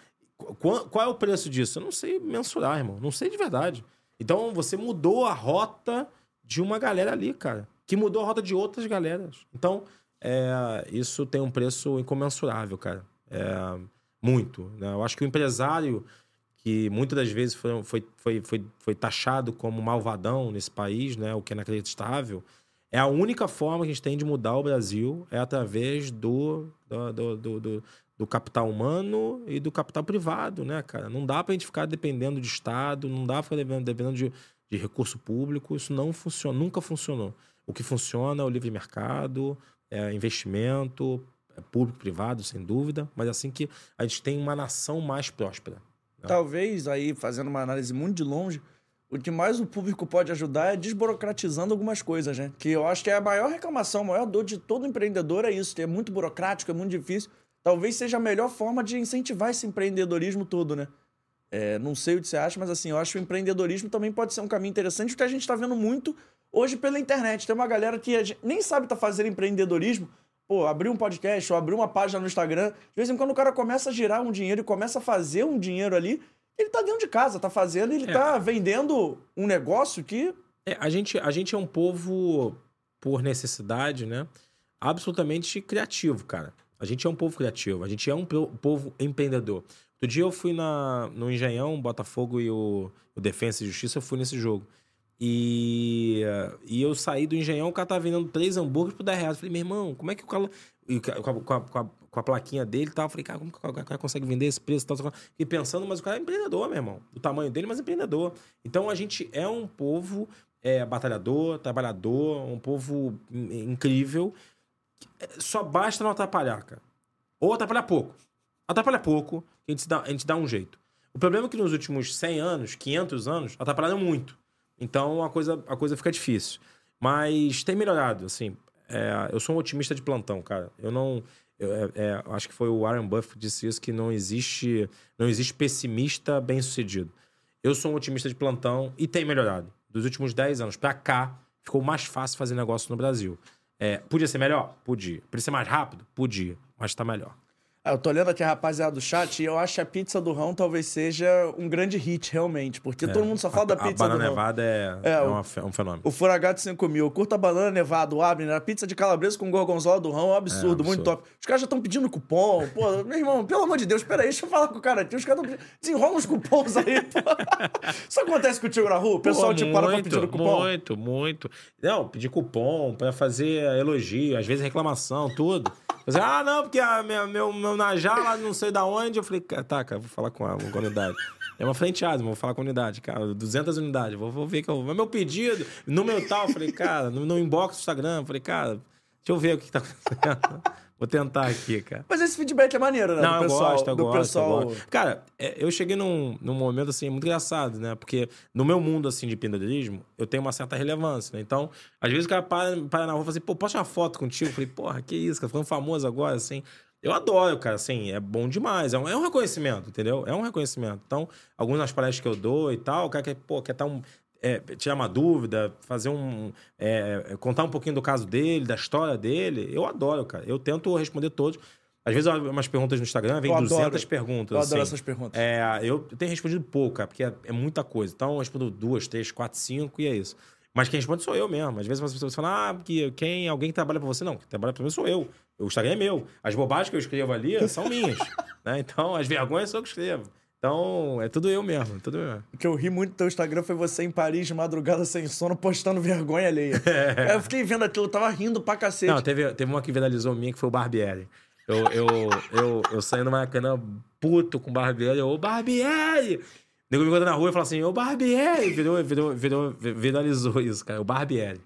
qual, qual é o preço disso? Eu não sei mensurar, irmão. Não sei de verdade. Então, você mudou a rota de uma galera ali, cara. Que mudou a rota de outras galeras. Então, é, isso tem um preço incomensurável, cara. É, muito. Né? Eu acho que o empresário, que muitas das vezes foi, foi, foi, foi, foi taxado como malvadão nesse país, né? o que é inacreditável, é a única forma que a gente tem de mudar o Brasil é através do, do, do, do, do capital humano e do capital privado, né, cara? Não dá pra gente ficar dependendo de Estado, não dá pra ficar dependendo, dependendo de, de recurso público, isso não funciona, nunca funcionou. O que funciona é o livre mercado, é investimento, é público-privado, sem dúvida, mas é assim que a gente tem uma nação mais próspera. Né? Talvez, aí, fazendo uma análise muito de longe, o que mais o público pode ajudar é desburocratizando algumas coisas, né? Que eu acho que é a maior reclamação, a maior dor de todo empreendedor é isso, é muito burocrático, é muito difícil talvez seja a melhor forma de incentivar esse empreendedorismo todo, né? É, não sei o que você acha, mas assim, eu acho que o empreendedorismo também pode ser um caminho interessante, porque a gente está vendo muito hoje pela internet. Tem uma galera que nem sabe tá fazendo empreendedorismo, pô, abrir um podcast ou abrir uma página no Instagram. De vez em quando o cara começa a girar um dinheiro e começa a fazer um dinheiro ali, ele tá dentro de casa, tá fazendo, ele é. tá vendendo um negócio que. É, a, gente, a gente é um povo, por necessidade, né? Absolutamente criativo, cara. A gente é um povo criativo, a gente é um povo empreendedor. Outro dia eu fui na, no Engenhão, Botafogo e o, o Defensa e Justiça, eu fui nesse jogo. E, e eu saí do Engenhão, o cara tava vendendo três hambúrgueres por 10 reais. Eu falei, meu irmão, como é que o cara. Com a, com a, com a, com a plaquinha dele e tal. Eu falei, cara, como que o cara consegue vender esse preço e tal? E pensando, mas o cara é empreendedor, meu irmão. Do tamanho dele, mas empreendedor. Então a gente é um povo é, batalhador, trabalhador, um povo incrível só basta não atrapalhar, cara. Ou atrapalhar pouco. Atrapalha pouco, a gente, dá, a gente dá um jeito. O problema é que nos últimos 100 anos, 500 anos, atrapalharam muito. Então a coisa, a coisa fica difícil. Mas tem melhorado, assim. É, eu sou um otimista de plantão, cara. Eu não. Eu, é, é, acho que foi o Warren Buffett que disse isso, que não existe, não existe pessimista bem sucedido. Eu sou um otimista de plantão e tem melhorado. Dos últimos 10 anos para cá, ficou mais fácil fazer negócio no Brasil. É, podia ser melhor? Podia. Podia ser mais rápido? Podia. Mas tá melhor. É, eu tô olhando aqui a rapaziada do chat e eu acho que a pizza do Rão talvez seja um grande hit, realmente. Porque é, todo mundo só fala a, da pizza do Rão. A banana nevada é, é, é uma, um fenômeno. O Furagato 5 mil. Eu curto a banana nevada, o Abner. A pizza de calabresa com gorgonzola do Rão é um absurdo, é, absurdo. muito top. Os caras já estão pedindo cupom. Pô, meu irmão, pelo amor de Deus, peraí, deixa eu falar com o cara aqui. Os caras estão Desenrola uns cupons aí, pô. Isso acontece contigo na rua? O pessoal pô, te para pra pedir cupom? Muito, muito. Não, pedir cupom pra fazer elogio, às vezes reclamação, tudo. Fazer, ah, não, porque a minha, meu, meu Najá lá não sei da onde. Eu falei, tá, cara, vou falar com a, com a unidade. É uma frenteada, vou falar com a unidade, cara. 200 unidades, vou, vou ver que eu. Meu pedido, número tal. Eu falei, cara, no, no inbox do Instagram. Falei, cara, deixa eu ver o que tá acontecendo. Vou tentar aqui, cara. Mas esse feedback é maneiro, né? Não, do eu pessoal, gosto, eu do gosto, pessoal... eu gosto. Cara, é, eu cheguei num, num momento, assim, muito engraçado, né? Porque no meu mundo, assim, de empreendedorismo, eu tenho uma certa relevância, né? Então, às vezes o cara para, para na rua e fala assim, pô, posso tirar uma foto contigo? Eu falei, porra, que isso, cara, ficando famoso agora, assim. Eu adoro, cara, assim, é bom demais. É um, é um reconhecimento, entendeu? É um reconhecimento. Então, algumas palestras que eu dou e tal, o cara quer, pô, quer estar tá um é, tirar uma dúvida, fazer um. É, é, contar um pouquinho do caso dele, da história dele. Eu adoro, cara. Eu tento responder todos. Às vezes, umas perguntas no Instagram, vem eu 200 adoro. perguntas. Eu assim. adoro essas perguntas. É, eu tenho respondido pouco, cara, porque é, é, muita coisa. Então, eu respondo duas, três, quatro, cinco e é isso. Mas quem responde sou eu mesmo. Às vezes as pessoas falam, ah, que quem, alguém que trabalha pra você. Não, quem trabalha pra mim sou eu. O Instagram é meu. As bobagens que eu escrevo ali são minhas. né? Então, as vergonhas sou eu que escrevo. Então, é tudo eu mesmo. Tudo eu mesmo. O que eu ri muito do teu Instagram foi você em Paris, de madrugada sem sono, postando vergonha alheia. Aí Eu fiquei vendo aquilo, eu tava rindo pra cacete. Não, teve, teve uma que viralizou minha que foi o Barbieri. Eu, eu, eu, eu saí no Maracanã puto com o Barbieri. Ô, Barbieri! Nego me encontra na rua e fala assim, ô Barbieri! Virou, virou, virou, viralizou isso, cara. O Barbieri.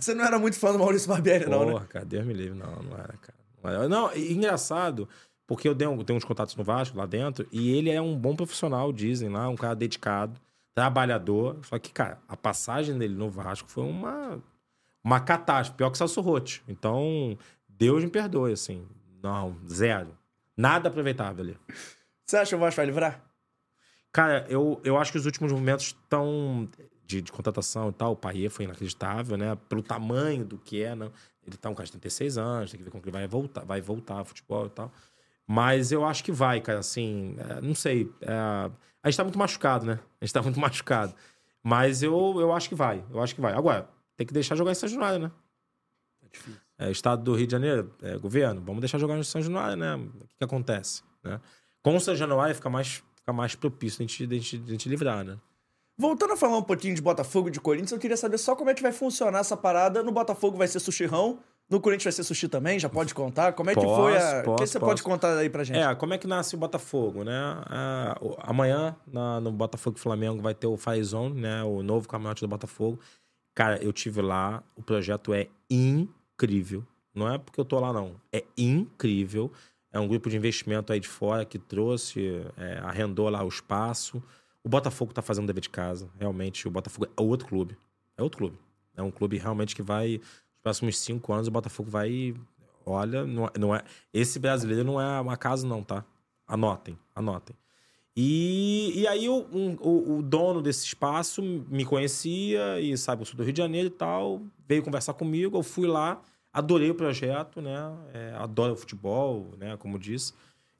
Você não era muito fã do Maurício Barbieri, não, né? Porra, cara, Deus me livre. Não, não era, cara. Não, e engraçado, porque eu tenho, tenho uns contatos no Vasco lá dentro, e ele é um bom profissional, dizem lá, um cara dedicado, trabalhador. Só que, cara, a passagem dele no Vasco foi uma, uma catástrofe, pior que Rotti. Então, Deus me perdoe, assim. Não, zero. Nada aproveitável ali. Você acha que o Vasco vai livrar? Cara, eu, eu acho que os últimos movimentos estão de, de contratação e tal. O Paier foi inacreditável, né? Pelo tamanho do que é, né? Ele tá um cara de 36 anos, tem que ver como que ele vai voltar, vai voltar ao futebol e tal. Mas eu acho que vai, cara, assim, é, não sei. é, a gente tá muito machucado, né? A gente tá muito machucado. Mas eu, eu acho que vai, eu acho que vai. Agora, tem que deixar jogar em São Januário, né? É, estado do Rio de Janeiro, é, governo, vamos deixar jogar em São Januário, né? O que, que acontece, né? Com o São Januário fica mais, fica mais propício a gente, a, gente, a gente livrar, né? Voltando a falar um pouquinho de Botafogo e de Corinthians, eu queria saber só como é que vai funcionar essa parada. No Botafogo vai ser sushirão, no Corinthians vai ser sushi também, já pode contar? Como é que Posso, foi a... O que posso, você posso. pode contar aí pra gente? É, como é que nasce o Botafogo, né? Ah, o- amanhã, na- no Botafogo Flamengo, vai ter o Fire Zone, né? O novo camarote do Botafogo. Cara, eu tive lá, o projeto é incrível. Não é porque eu tô lá, não. É incrível. É um grupo de investimento aí de fora que trouxe, é, arrendou lá o espaço. O Botafogo tá fazendo dever de casa. Realmente, o Botafogo é outro clube. É outro clube. É um clube realmente que vai. Próximos cinco anos, o Botafogo vai. Olha, não, é- não é. Esse brasileiro não é um acaso, não, tá? Anotem, anotem. E, e aí o, um- o, o dono desse espaço me conhecia e sabe, eu sou do Rio de Janeiro e tal, veio conversar comigo, eu fui lá, adorei o projeto, né? É, adoro o futebol, né? Como disse.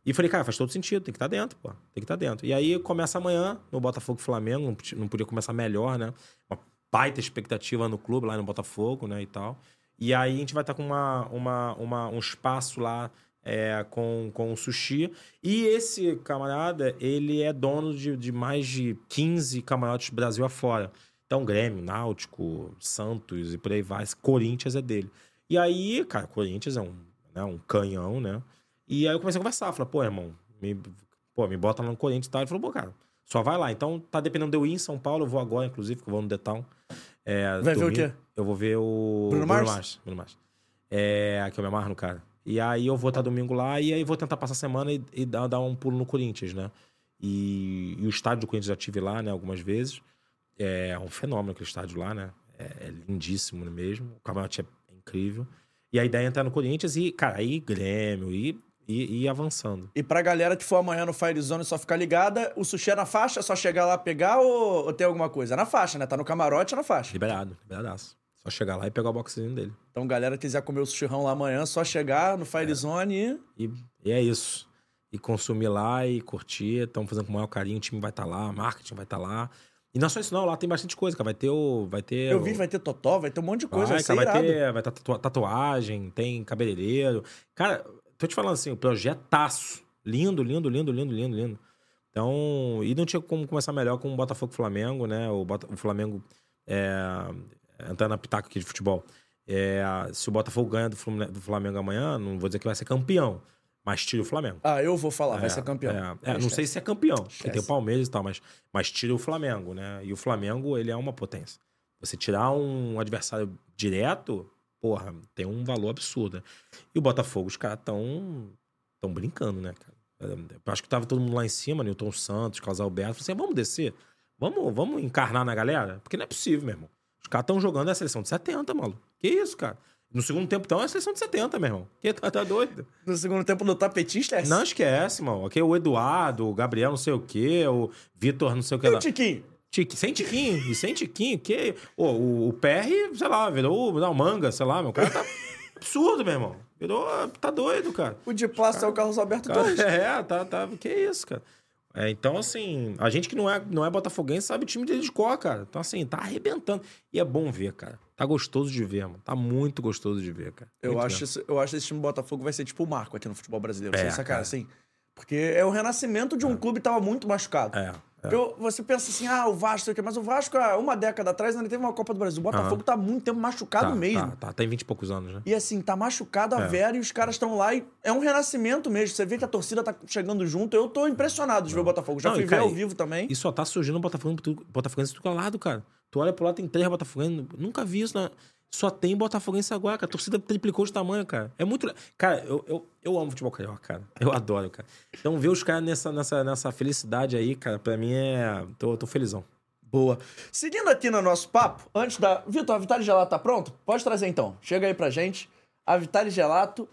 E falei, cara, faz todo sentido, tem que estar dentro, pô. Tem que estar dentro. E aí começa amanhã no Botafogo Flamengo, não podia começar melhor, né? Uma baita expectativa no clube, lá no Botafogo, né? E tal. E aí a gente vai estar com uma, uma, uma- um espaço lá é, com, com o sushi. E esse camarada, ele é dono de, de mais de 15 camarotes Brasil afora. Então, Grêmio, Náutico, Santos e por aí vai. Corinthians é dele. E aí, cara, Corinthians é um, né, um canhão, né? E aí eu comecei a conversar. Falei, pô, irmão, me, pô, me bota lá no Corinthians e tal. Ele falou, pô, cara, só vai lá. Então, tá dependendo de eu ir em São Paulo. Eu vou agora, inclusive, que eu vou no The Town. É, Vai ver o quê? Eu vou ver o... Bruno Mars? Bruno Mars. É, que eu me amarro no cara. E aí eu vou estar domingo lá e aí vou tentar passar a semana e, e dar, dar um pulo no Corinthians, né? E, e o estádio do Corinthians já tive lá, né, algumas vezes. É um fenômeno aquele estádio lá, né? É, é lindíssimo mesmo. O camarote é incrível. E a ideia é entrar no Corinthians e, cara, aí Grêmio e, e, e avançando. E pra galera que for amanhã no Fire Zone só ficar ligada, o sushi é na faixa, é só chegar lá pegar ou, ou tem alguma coisa? É na faixa, né? Tá no camarote, é na faixa. Liberado, liberadaço. Só chegar lá e pegar o boxzinho dele. Então, galera quiser comer o sushirão lá amanhã, só chegar no É. Fire Zone e... E, e é isso. E consumir lá e curtir. Estão fazendo com o maior carinho. O time vai estar lá, marketing vai estar lá. E não é só isso, não. Lá tem bastante coisa, cara. Vai ter o. Vai ter Eu o- vi, vai ter totó, vai ter um monte de coisa, vai, Vai, ser cara, vai ter, vai tatua- tatuagem, tem cabeleireiro. Cara, tô te falando assim, o projetaço. Lindo, lindo, lindo, lindo, lindo, lindo. Então, e não tinha como começar melhor com o Botafogo Flamengo, né? O, Bota- o Flamengo é, entrando na pitaca aqui de futebol. É, se o Botafogo ganha do do Flamengo amanhã, não vou dizer que vai ser campeão, mas tira o Flamengo. Ah, eu vou falar, vai É, ser campeão. é, é, não sei se é campeão, porque tem o Palmeiras e tal, mas, mas tira o Flamengo, né? E o Flamengo, ele é uma potência. Você tirar um adversário direto, porra, tem um valor absurdo. E o Botafogo, os caras estão tão brincando, né, cara? Eu acho que tava todo mundo lá em cima, Newton Santos, Carlos Alberto. Falei assim, vamos descer? Vamos, vamos encarnar na galera? Porque não é possível, meu irmão. Os caras estão jogando a seleção de 70, maluco. Que isso, cara? No segundo tempo, então, é a seleção de 70, meu irmão. Que tá, tá doido? No segundo tempo, no tapetinho, esquece. Não esquece, mano. Aqui é o Eduardo, o Gabriel não sei o quê, o Vitor não sei o que E lá. o Tiquinho? Tique, sem tiquinho, e sem tiquinho, que... O, o PR, sei lá, virou não, manga, sei lá, meu cara tá absurdo, meu irmão. Virou, tá doido, cara. O de plástico é o Carlos Alberto Cara, Torres. é, tá, tá, que isso, cara. É, então, assim, a gente que não é, não é botafoguense sabe o time dele de cor, cara. Então, assim, tá arrebentando. E é bom ver, cara. Tá gostoso de ver, mano. Tá muito gostoso de ver, cara. Eu acho, esse- eu acho que esse time do Botafogo vai ser tipo o Marco aqui no futebol brasileiro. É, sacanagem, cara. assim. Porque é o renascimento de um clube que tava muito machucado. É, é. Eu- você pensa assim, ah, o Vasco, sei o quê, mas o Vasco, há uma década atrás, ainda teve uma Copa do Brasil. O Botafogo tá há muito tempo machucado tá, mesmo. Tá, tá, tem 20 e poucos anos, né? E assim, tá machucado a É. vera e os caras estão lá e é um renascimento mesmo. Você vê que a torcida tá chegando junto. Eu tô impressionado de ver o Botafogo. Já Não, fui e, ver cara, ao vivo também. E só tá surgindo Botafogo, Botafoguense do tudo lado, cara. Tu olha pro lado, tem três Botafoguenses. Nunca vi isso, né? Só tem Botafoguense agora, cara. A torcida triplicou de tamanho, cara. É muito. Cara, eu, eu, eu amo futebol carioca, cara. Eu adoro, cara. Então, ver os caras nessa, nessa, nessa felicidade aí, cara, pra mim é. Tô, tô felizão. Boa. Seguindo aqui no nosso papo, antes da. Vitor, a Vitale Gelato tá pronto? Pode trazer então. Chega aí pra gente. A Vitale Gelato.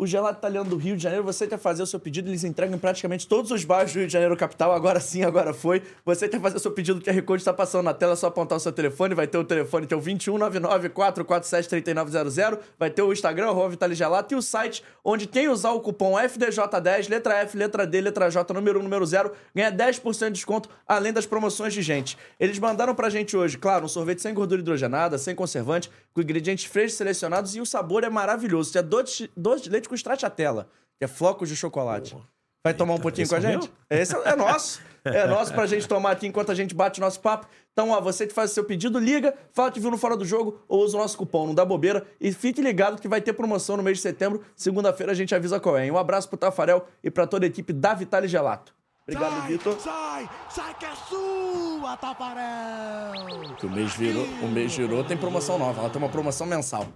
O gelato italiano do Rio de Janeiro, você quer fazer o seu pedido, eles entregam em praticamente todos os bairros do Rio de Janeiro capital. Agora sim, agora foi. Você quer fazer o seu pedido, o QR Code está passando na tela, é só apontar o seu telefone. Vai ter o telefone que é o 21994473900. Vai ter o Instagram, arroba Vitale Gelato, e o site onde quem usar o cupom FDJ10, letra F, letra D, letra J, número 1, número 0, ganha 10% de desconto, além das promoções de gente. Eles mandaram pra gente hoje, claro, um sorvete sem gordura hidrogenada, sem conservante, com ingredientes frescos selecionados e o sabor é maravilhoso. Tem doce, doce de leite com stracciatella, que é flocos de chocolate. Vai tomar um pouquinho com a é gente? meu? Esse é, é nosso. É nosso pra gente tomar aqui enquanto a gente bate o nosso papo. Então, ó, você que faz o seu pedido, liga, fala que viu no Fora do Jogo ou usa o nosso cupom, não dá bobeira. E fique ligado que vai ter promoção no mês de setembro. Segunda-feira a gente avisa qual é. hein? Um abraço pro Tafarel e pra toda a equipe da Vitale Gelato. Obrigado, Vitor. Sai, sai que é sua, Tafarel! Que o mês virou, o mês virou, tem promoção nova. Ela tem uma promoção mensal.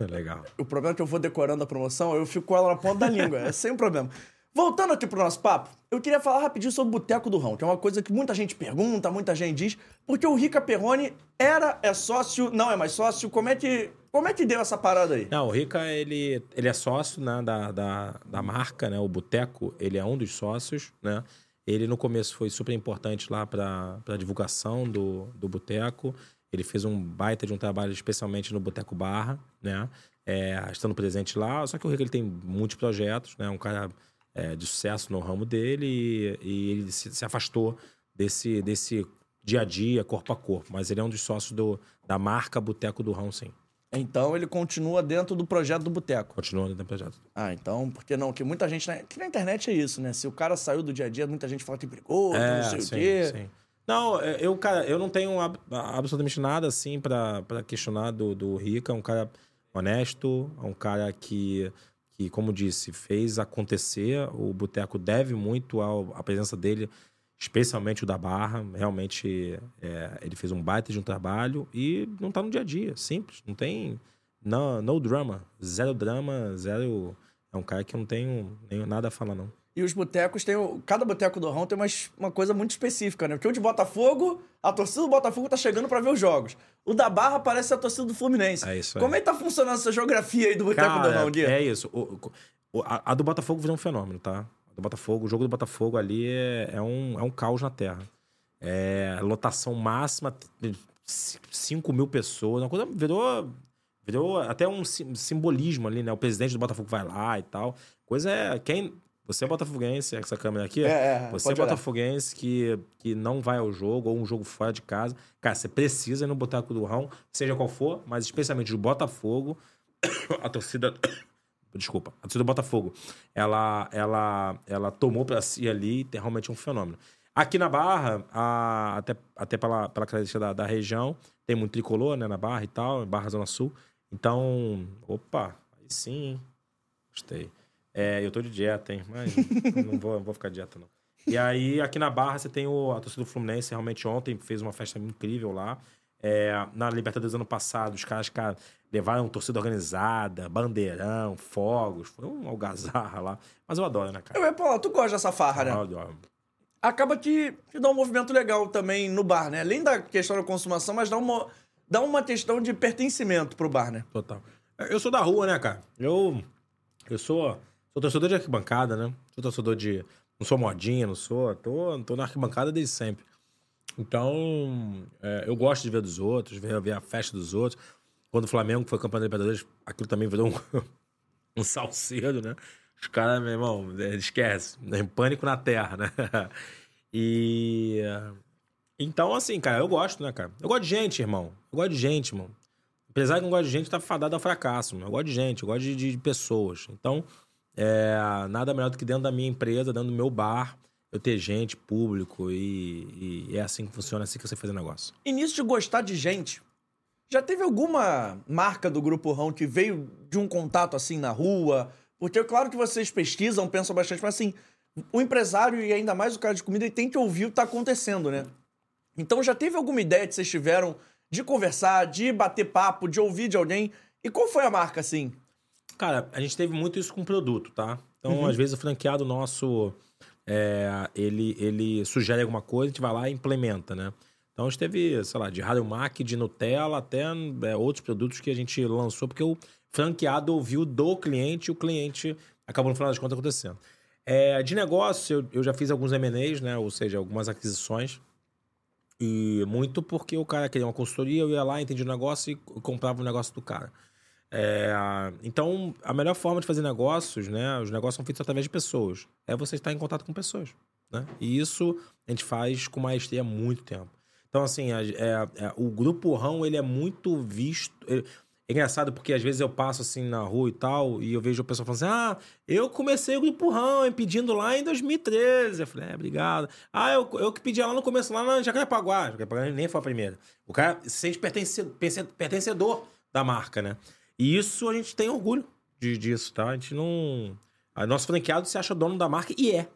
Legal. O problema é que eu vou decorando a promoção, eu fico com ela na ponta da língua. É sem problema. Voltando aqui pro nosso papo, eu queria falar rapidinho sobre o Boteco do Rão, que é uma coisa que muita gente pergunta, muita gente diz, porque o Rica Perrone era, é sócio, não é mais sócio, como é que, como é que deu essa parada aí? Não, o Rica, ele, ele é sócio né, da, da, da marca, né? O Boteco, ele é um dos sócios, né? Ele, no começo, foi super importante lá para a divulgação do, do Boteco. Ele fez um baita de um trabalho, especialmente no Boteco Barra, né? É, estando presente lá. Só que o Rica, ele tem muitos projetos, né? Um cara é, de sucesso no ramo dele e, e ele se, se afastou desse, desse dia a dia, corpo a corpo. Mas ele é um dos sócios do, da marca Boteco do Rão, sim. Então ele continua dentro do projeto do Boteco. Continua dentro do projeto. Ah, então, porque não? Que muita gente. Na, que na internet é isso, né? Se o cara saiu do dia a dia, muita gente fala que brigou, que não sei o quê. É, sim. Não, é, eu, cara, eu não tenho ab- absolutamente nada assim pra questionar do, do Rica. É um cara honesto, é um cara que, que, como disse, fez acontecer. O Boteco deve muito ao- à presença dele, especialmente o da Barra. Realmente, é, ele fez um baita de um trabalho e não tá no dia a dia. Simples, não tem. No, no drama. Zero drama, zero. É um cara que eu não tenho nem nada a falar, não. E os botecos tem. o- Cada boteco do Rão tem uma, uma coisa muito específica, né? Porque o de Botafogo, a torcida do Botafogo tá chegando pra ver os jogos. O da Barra parece a torcida do Fluminense. É isso. Como é que tá funcionando essa geografia aí do boteco do Rão, Guia? É isso. O- o- a, a do Botafogo virou um fenômeno, tá? A do Botafogo, o jogo do Botafogo ali é, é um, é um caos na terra. É lotação máxima, 5 mil pessoas. Uma coisa virou, virou até um sim- simbolismo ali, né? O presidente do Botafogo vai lá e tal. Coisa é. Quem. Você é botafoguense, essa câmera aqui? É, é, Você é botafoguense que, que não vai ao jogo, ou um jogo fora de casa. Cara, você precisa ir no Boteco do Rão, seja qual for, mas especialmente do Botafogo. a torcida. Desculpa, a torcida do Botafogo. Ela, ela, ela tomou pra si ali e tem realmente um fenômeno. Aqui na Barra, a- até, até pela, pela característica da, da região, tem muito tricolor, né, na Barra e tal, Barra Zona Sul. Então, opa, aí sim, hein? Gostei. É, eu tô de dieta, hein? Mas não vou, não vou ficar de dieta, não. E aí, aqui na Barra, você tem o, a torcida do Fluminense, realmente ontem fez uma festa incrível lá. É, na Libertadores ano passado, os caras, cara, levaram torcida organizada, bandeirão, fogos. Foi um algazarra lá. Mas eu adoro, né, cara? Eu ia falar, tu gosta dessa farra, né? Eu adoro. Acaba que, que dá um movimento legal também no bar, né? Além da questão da consumação, mas dá uma, dá uma questão de pertencimento pro bar, né? Total. Eu sou da rua, né, cara? Eu, eu sou, sou torcedor de arquibancada, né? Sou torcedor de. Não sou modinha, não sou. Tô, tô na arquibancada desde sempre. Então, é, eu gosto de ver dos outros, ver, ver a festa dos outros. Quando o Flamengo foi campeão da Libertadores, aquilo também virou um, um salcedo, né? Os caras, meu irmão, é, esquece. É pânico na terra, né? E. Então, assim, cara, eu gosto, né, cara? Eu gosto de gente, irmão. Eu gosto de gente, irmão. Apesar de não gosto de gente, tá fadado ao fracasso, mano. Eu gosto de gente, eu gosto de, de pessoas. Então, é, nada melhor do que dentro da minha empresa, dentro do meu bar, eu ter gente, público, e, e é assim que funciona, é assim que você faz o negócio. E nisso de gostar de gente, já teve alguma marca do Grupo Rão que veio de um contato assim na rua? Porque é claro que vocês pesquisam, pensam bastante, mas assim, o empresário e ainda mais o cara de comida, ele tem que ouvir o que tá acontecendo, né? Então já teve alguma ideia que vocês tiveram de conversar, de bater papo, de ouvir de alguém? E qual foi a marca, assim? Cara, a gente teve muito isso com produto, tá? Então, às vezes, o franqueado nosso, é, ele, ele sugere alguma coisa, a gente vai lá e implementa, né? Então, a gente teve, sei lá, de Rádio Mac, de Nutella, até é, outros produtos que a gente lançou, porque o franqueado ouviu do cliente e o cliente acabou, no final das contas, acontecendo. É, de negócio, eu, eu já fiz alguns M&As, né? Ou seja, algumas aquisições. E muito porque o cara queria uma consultoria, eu ia lá, entendia o negócio e comprava o negócio do cara. É, então, a melhor forma de fazer negócios, né? Os negócios são feitos através de pessoas. É você estar em contato com pessoas, né? E isso a gente faz com maestria há muito tempo. Então, assim, é, é, o grupo Rão, ele é muito visto... Ele, é engraçado porque às vezes eu passo assim na rua e tal, e eu vejo o pessoal falando assim: ah, eu comecei o Grupo Rão, pedindo lá em 2013. Eu falei, é, obrigado. Ah, eu, eu que pedi lá no começo, lá na Jacarepaguá. Jacarepaguá nem foi a primeira. O cara se sente pertencedor, da marca, né? E isso a gente tem orgulho de, disso, tá? A gente não. A nosso franqueado se acha dono da marca e é.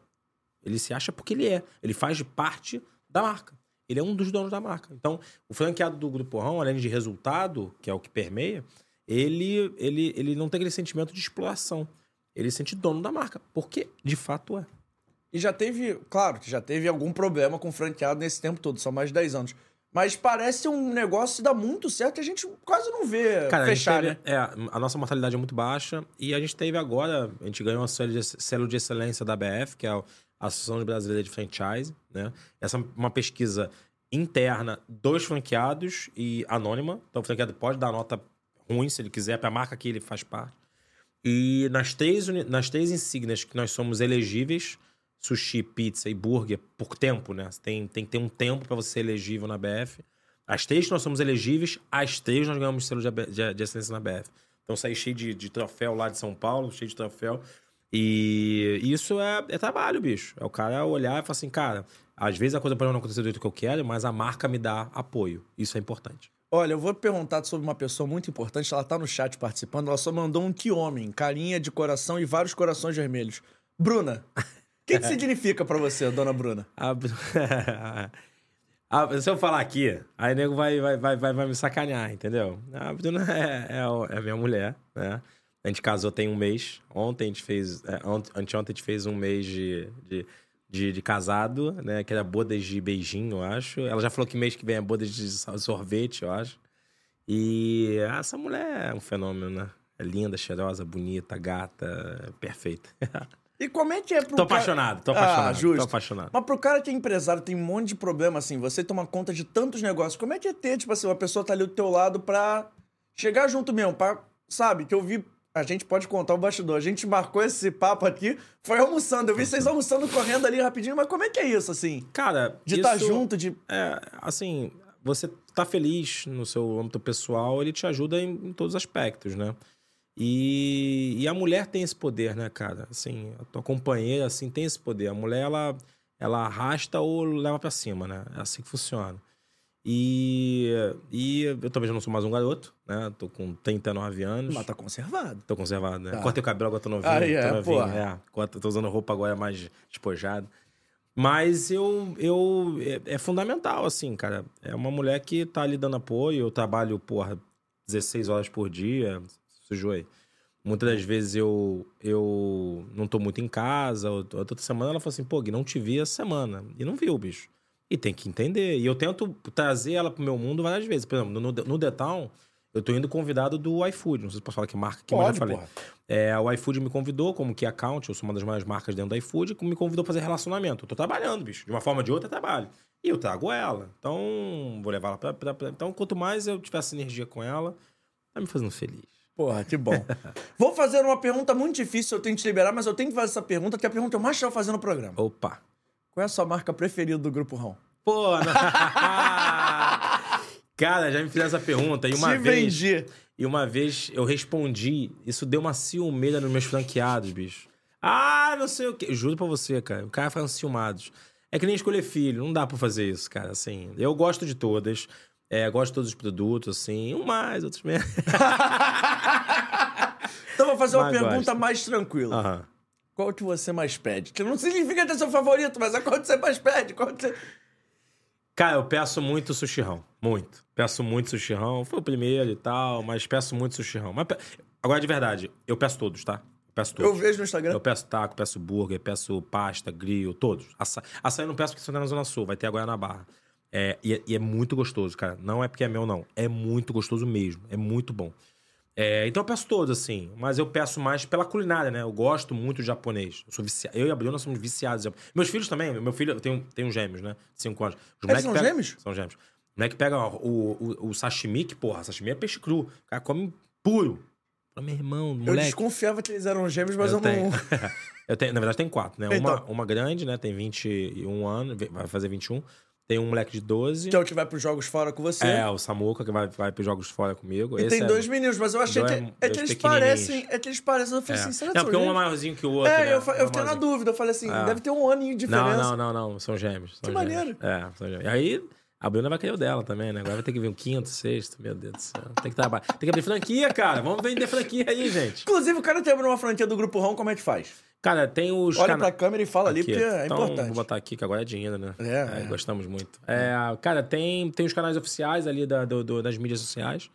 Ele se acha porque ele é. Ele faz parte da marca. Ele é um dos donos da marca. Então, o franqueado do Grupo Rão, além de resultado, que é o que permeia, ele, ele, ele não tem aquele sentimento de exploração. Ele se sente dono da marca, porque de fato é. E já teve, claro, que já teve algum problema com o franqueado nesse tempo todo, são mais de 10 anos. Mas parece um negócio que dá muito certo e a gente quase não vê Cara, fechar, a gente né? teve, É, a nossa mortalidade é muito baixa e a gente teve agora, a gente ganhou uma selo de, selo de excelência da BF, que é a Associação Brasileira de Franchise, né? Essa é uma pesquisa interna dos franqueados e anônima. Então o franqueado pode dar nota ruim se ele quiser para a marca que ele faz parte. E nas três, nas três insígnias que nós somos elegíveis, sushi, pizza e burger, por tempo, né? Tem, tem que ter um tempo para você ser elegível na BF. As três que nós somos elegíveis, as três nós ganhamos selo de, de, de excelência na BF. Então saí cheio de, de troféu lá de São Paulo, cheio de troféu. E isso é, é trabalho, bicho. É o cara olhar e falar assim, cara, às vezes a coisa pode não acontecer do jeito que eu quero, mas a marca me dá apoio. Isso é importante. Olha, eu vou perguntar sobre uma pessoa muito importante, ela tá no chat participando, ela só mandou um que homem, carinha de coração e vários corações vermelhos. Bruna, que, que significa pra você, dona Bruna? A A- se eu falar aqui, aí o nego vai, vai, vai, vai, vai me sacanear, entendeu? A Bruna é, é, é minha mulher, né? A gente casou tem um mês. Ontem a gente fez. É, ont- anteontem a gente fez um mês de, de, de, de casado, né? Que era bodas de beijinho, eu acho. Ela já falou que mês que vem é bodas de so- sorvete, eu acho. E essa mulher é um fenômeno, né? É linda, cheirosa, bonita, gata, perfeita. E como é que é pro tô cara- apaixonado, tô Ah, apaixonado. justo. Tô apaixonado. Mas pro cara que é empresário, tem um monte de problema, assim, você toma conta de tantos negócios. Como é que é ter, tipo assim, uma pessoa tá ali do teu lado pra chegar junto mesmo, pra, sabe, que eu vi... A gente pode contar o bastidor. A gente marcou esse papo aqui, foi almoçando. Eu vi vocês almoçando, correndo ali rapidinho. Mas como é que é isso, assim? Cara, De estar isso- junto, de... É, assim, você tá feliz no seu âmbito pessoal, ele te ajuda em, em todos os aspectos, né? E, e a mulher tem esse poder, né, cara? Assim, a tua companheira, assim, tem esse poder. A mulher, ela, ela arrasta ou leva pra cima, né? É assim que funciona. E, e eu também já não sou mais um garoto, né? Tô com 39 anos. Mas tá conservado. Tô conservado, né? Tá. Cortei o cabelo, agora tô novinho. Aí é, tô novinho, porra. é. Agora Tô usando roupa agora mais despojada. Mas eu, eu é, é fundamental, assim, cara. É uma mulher que tá ali dando apoio. Eu trabalho, porra, 16 horas por dia. Sujou aí. Muitas das vezes eu, eu não tô muito em casa. Outra semana ela falou assim, pô, Gui, não te vi essa semana. E não viu, bicho. E tem que entender. E eu tento trazer ela pro meu mundo várias vezes. Por exemplo, no, no The Town, eu tô indo convidado do iFood. Não sei se posso falar que marca mas Pode, já falei. porra. É, o iFood me convidou como que account, eu sou uma das maiores marcas dentro do iFood, me convidou pra fazer relacionamento. Eu tô trabalhando, bicho. De uma forma ou de outra, eu trabalho. E eu trago ela. Então, vou levar ela pra, pra- pra- Então, quanto mais eu tiver sinergia com ela, tá me fazendo feliz. Porra, que bom. Vou fazer uma pergunta muito difícil, eu tenho que te liberar, mas eu tenho que fazer essa pergunta, que é a pergunta que eu mais estava fazendo no programa. Opa. Qual é a sua marca preferida do Grupo Rão? Pô, não. Cara, já me fizeram essa pergunta. E uma Te vez. vendi. E uma vez eu respondi, isso deu uma ciumeira nos meus franqueados, bicho. Ah, não sei o quê. Juro pra você, cara. O cara ficaram ciumados. É que nem escolher filho, não dá pra fazer isso, cara. Assim, eu gosto de todas. É, gosto de todos os produtos, assim. Um mais, outros menos. Então vou fazer uma Mas pergunta gosto. mais tranquila. Aham. Qual que você mais pede? Que não significa ter seu favorito, mas é qual que você mais pede? Qual que você... Cara, eu peço muito sushi rão. Muito. Peço muito sushi rão. Foi o primeiro e tal, mas peço muito sushi rão. Mas pe- Agora, de verdade, eu peço todos, tá? Eu peço todos. Eu vejo no Instagram. Eu peço taco, peço burger, peço pasta, grill, todos. Aça... Açaí eu não peço porque não é na Zona Sul, vai ter agora na Barra. É, e, é, e é muito gostoso, cara. Não é porque é meu, não. É muito gostoso mesmo. É muito bom. É, então eu peço todos, assim. Mas eu peço mais pela culinária, né? Eu gosto muito de japonês. Eu sou viciado. Eu e a Bruna somos viciados. Meus filhos também. Meu filho tem, um- tem um gêmeos, né? Cinco anos. Os Eles são pega- gêmeos? São gêmeos. O moleque pega ó, o, o, o sashimi, que, porra, sashimi é peixe cru. O cara come puro. Meu irmão, Eu moleque. desconfiava que eles eram gêmeos, mas eu, tenho. não... eu tenho, na verdade, tem quatro, né? Então. Uma, uma grande, né? Tem 21 anos, vai fazer 21. Tem um moleque de 12. Que é o que vai pros jogos fora com você. É, o Samuca, que vai, vai pros jogos fora comigo. E Esse tem é- dois meninos, mas eu achei dois- que. É que eles parecem. É que eles parecem. Eu falei É. assim, será que Não, porque um é maiorzinho que o outro. É, né? eu, eu Um fiquei na dúvida. Eu falei assim, É. deve ter um aninho de diferença. Não, não, não, não. São gêmeos. São Que gêmeos. maneiro. É, são gêmeos. E aí, a Bruna vai querer o dela também, né? Agora vai ter que vir um quinto, sexto. Meu Deus do céu. Tem que trabalhar. Tem que abrir franquia, cara. Vamos vender franquia aí, gente. Inclusive, o cara tem uma franquia do Grupo Rão, como é que faz? Cara, tem os. Olha cana- pra câmera e fala ali, Aqui, porque é então, importante. Vou botar aqui, que agora é dinheiro, né? É, é. Gostamos muito. É, cara, tem, tem os canais oficiais ali da, do- do- das mídias sociais.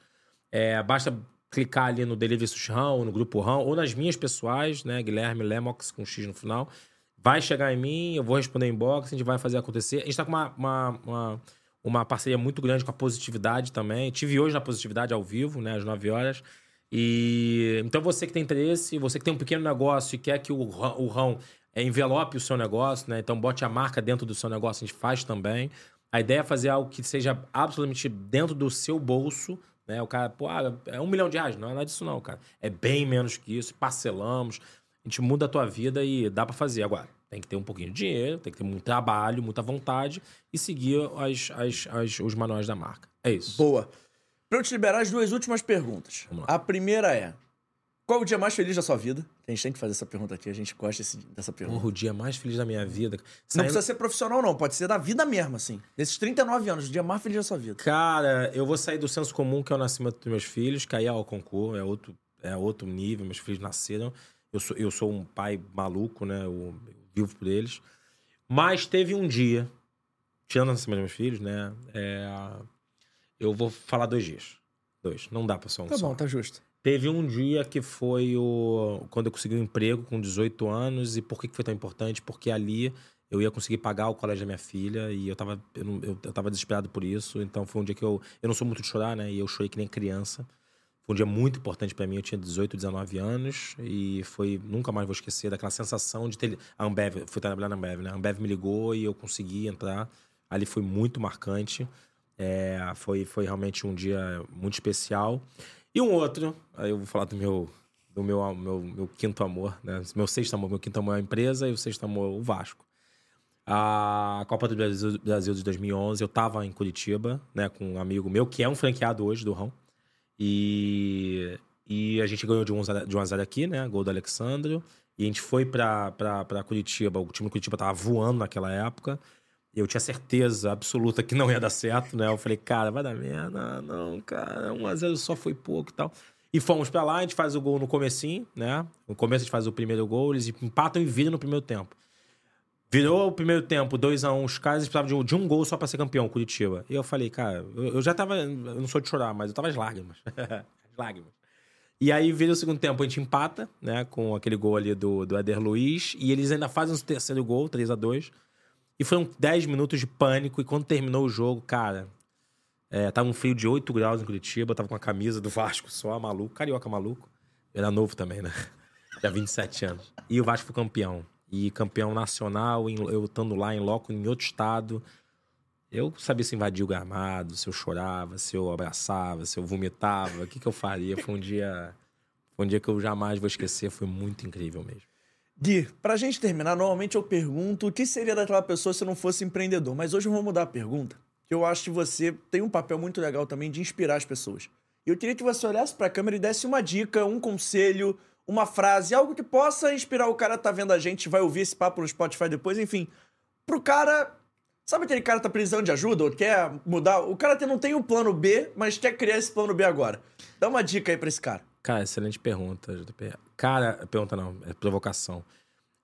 É, basta clicar ali no Delivery Sushi Rão, ou no Grupo Rão, ou nas minhas pessoais, né? Guilherme Lemox, com X no final. Vai chegar em mim, eu vou responder inbox, a gente vai fazer acontecer. A gente tá com uma, uma, uma, uma parceria muito grande com a Positividade também. Tive hoje na Positividade ao vivo, né? Às 9 horas. E então você que tem interesse, você que tem um pequeno negócio e quer que o, o rão envelope o seu negócio, né? Então bote a marca dentro do seu negócio, a gente faz também. A ideia é fazer algo que seja absolutamente dentro do seu bolso, né? O cara, pô, ah, é um milhão de reais. Não é nada disso, não, cara. É bem menos que isso. Parcelamos. A gente muda a tua vida e dá pra fazer. Agora, tem que ter um pouquinho de dinheiro, tem que ter muito trabalho, muita vontade e seguir as, as, as- os manuais da marca. É isso. Boa. Pra eu te liberar, as duas últimas perguntas. A primeira é: Qual o dia mais feliz da sua vida? A gente tem que fazer essa pergunta aqui, a gente gosta desse- dessa pergunta. Porra, o dia mais feliz da minha vida. Não Saindo- precisa ser profissional, não. Pode ser da vida mesmo, assim. Desses 39 anos, o dia mais feliz da sua vida. Cara, eu vou sair do senso comum, que é o nascimento dos meus filhos, que aí é o concurso, é outro, é outro nível, meus filhos nasceram. Eu sou, eu sou um pai maluco, né? Eu, eu vivo por eles. Mas teve um dia, tirando o nascimento dos meus filhos, né? é, eu vou falar dois dias. Dois. Não dá pra só um Tá só. bom, tá justo. Teve um dia que foi o quando eu consegui um emprego com 18 anos. E por que foi tão importante? Porque ali eu ia conseguir pagar o colégio da minha filha e eu tava, eu, não- eu, eu tava desesperado por isso. Então foi um dia que eu. Eu não sou muito de chorar, né? E eu chorei que nem criança. Foi um dia muito importante pra mim. Eu tinha 18, 19 anos e foi. Nunca mais vou esquecer daquela sensação de ter. A Ambev, fui trabalhar na Ambev, né? A Ambev me ligou e eu consegui entrar. Ali foi muito marcante. É, foi, foi realmente um dia muito especial. E um outro, aí eu vou falar do meu, do meu, meu, meu quinto amor, né? Meu sexto amor, meu quinto amor é a empresa e o sexto amor o Vasco. A Copa do Brasil, Brasil de 2011, eu tava em Curitiba, né, com um amigo meu, que é um franqueado hoje do Rão. E, e a gente ganhou de 1 a 0 de 1 a 0 aqui, né, gol do Alexandro. E a gente foi pra Curitiba, o time do Curitiba tava voando naquela época. Eu tinha certeza absoluta que não ia dar certo, né? Eu falei, cara, vai dar merda. Não, cara, 1x0 só foi pouco e tal. E fomos pra lá, a gente faz o gol no comecinho, né? No começo a gente faz o primeiro gol, eles empatam e viram no primeiro tempo. Virou o primeiro tempo, 2x1, os caras precisavam de um, de um gol só pra ser campeão, Curitiba. E eu falei, cara, eu, eu já tava. Eu não sou de chorar, mas eu tava às lágrimas. Às lágrimas. E aí vira o segundo tempo, a gente empata, né? Com aquele gol ali do, do Éder Luiz. E eles ainda fazem o terceiro gol, 3 a 2 E foram 10 minutos de pânico. E quando terminou o jogo, cara. É, tava um frio de 8 graus em Curitiba, tava com a camisa do Vasco só, maluco, carioca maluco. Era novo também, né? Tinha 27 anos. E o Vasco foi campeão. E campeão nacional, eu estando lá em loco, em outro estado. Eu sabia se invadir o gramado, se eu chorava, se eu abraçava, se eu vomitava, o que, que eu faria. Foi um dia Foi um dia que eu jamais vou esquecer, foi muito incrível mesmo. Gui, pra gente terminar, normalmente eu pergunto o que seria daquela pessoa se não fosse empreendedor. Mas hoje eu vou mudar a pergunta, que eu acho que você tem um papel muito legal também de inspirar as pessoas. Eu queria que você olhasse pra câmera e desse uma dica, um conselho, uma frase, algo que possa inspirar o cara que tá vendo a gente, vai ouvir esse papo no Spotify depois, enfim. Pro cara. Sabe aquele cara que tá precisando de ajuda ou quer mudar? O cara não tem um plano B, mas quer criar esse plano B agora. Dá uma dica aí pra esse cara. Cara, excelente pergunta, JP. Cara, pergunta não, é provocação.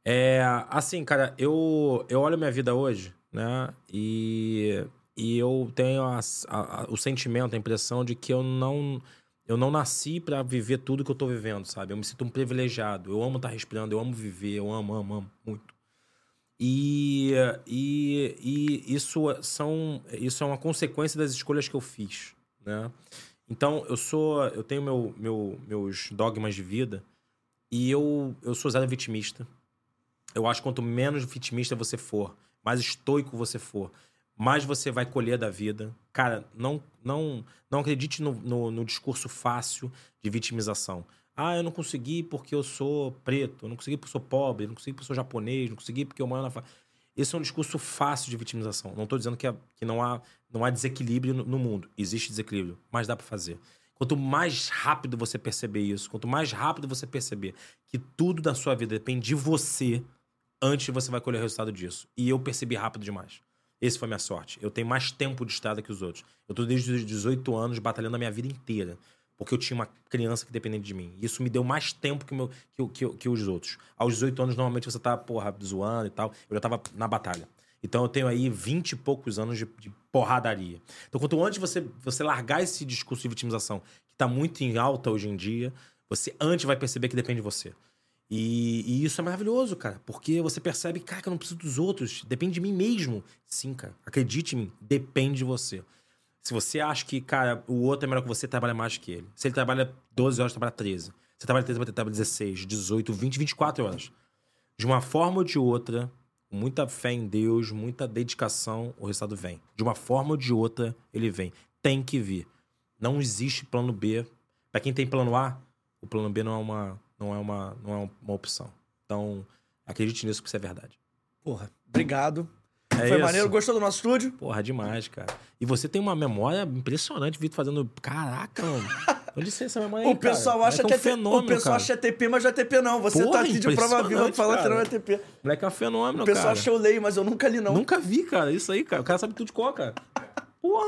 É, assim, cara, eu, eu olho minha vida hoje, né? E, e eu tenho a, a, o sentimento, a impressão de que eu não eu não nasci para viver tudo que eu tô vivendo, sabe? Eu me sinto um privilegiado. Eu amo estar tá respirando, eu amo viver, eu amo, amo, amo muito. E, e, e isso são isso é uma consequência das escolhas que eu fiz, né? Então, eu sou eu tenho meu, meu, meus dogmas de vida e eu eu sou zero vitimista. Eu acho que quanto menos vitimista você for, mais estoico você for, mais você vai colher da vida. Cara, não não não acredite no, no, no, discurso fácil de vitimização. Ah, eu não consegui porque eu sou preto, eu não consegui porque eu sou pobre, eu não consegui porque eu sou japonês, não consegui porque eu moro na... Esse é um discurso fácil de vitimização. Não estou dizendo que, é, que não, há, não há desequilíbrio no, no mundo. Existe desequilíbrio, mas dá para fazer. Quanto mais rápido você perceber isso, quanto mais rápido você perceber que tudo da sua vida depende de você, antes você vai colher o resultado disso. E eu percebi rápido demais. Esse foi minha sorte. Eu tenho mais tempo de estrada que os outros. Eu tô desde os 18 anos batalhando a minha vida inteira. Porque eu tinha uma criança que dependia de mim. Isso me deu mais tempo que, meu, que, que, que os outros. Aos 18 anos, normalmente você tá, porra, zoando e tal. Eu já tava na batalha. Então eu tenho aí 20 e poucos anos de, de porradaria. Então, quanto antes você, você largar esse discurso de vitimização, que tá muito em alta hoje em dia, você antes vai perceber que depende de você. E, e, isso é maravilhoso, cara, porque você percebe, cara, que eu não preciso dos outros, depende de mim mesmo. Sim, cara, acredite em mim, depende de você. Se você acha que, cara, o outro é melhor que você, trabalha mais que ele. Se ele trabalha 12 horas, trabalha 13. Você trabalha 13, você trabalha 16, 18, 20, 24 horas. De uma forma ou de outra, muita fé em Deus, muita dedicação, o resultado vem. De uma forma ou de outra, ele vem. Tem que vir. Não existe plano B. Para quem tem plano A, o plano B não é uma não é uma, não é uma opção. Então, acredite nisso que isso é verdade. Porra, obrigado. É Foi isso. maneiro, gostou do nosso estúdio? Porra, demais, cara. E você tem uma memória impressionante, Vitor, fazendo. Caraca, mano. Você essa memória aí, O pessoal cara? acha que é é um fenômeno, O pessoal cara. acha que é TP, mas já é TP não. Você Porra, tá aqui de prova viva falando que não é cara. TP. Moleque é um fenômeno, O pessoal cara. acha que eu leio, mas eu nunca li, não. Nunca vi, cara. Isso aí, cara. O cara sabe tudo de cor, cara. Porra.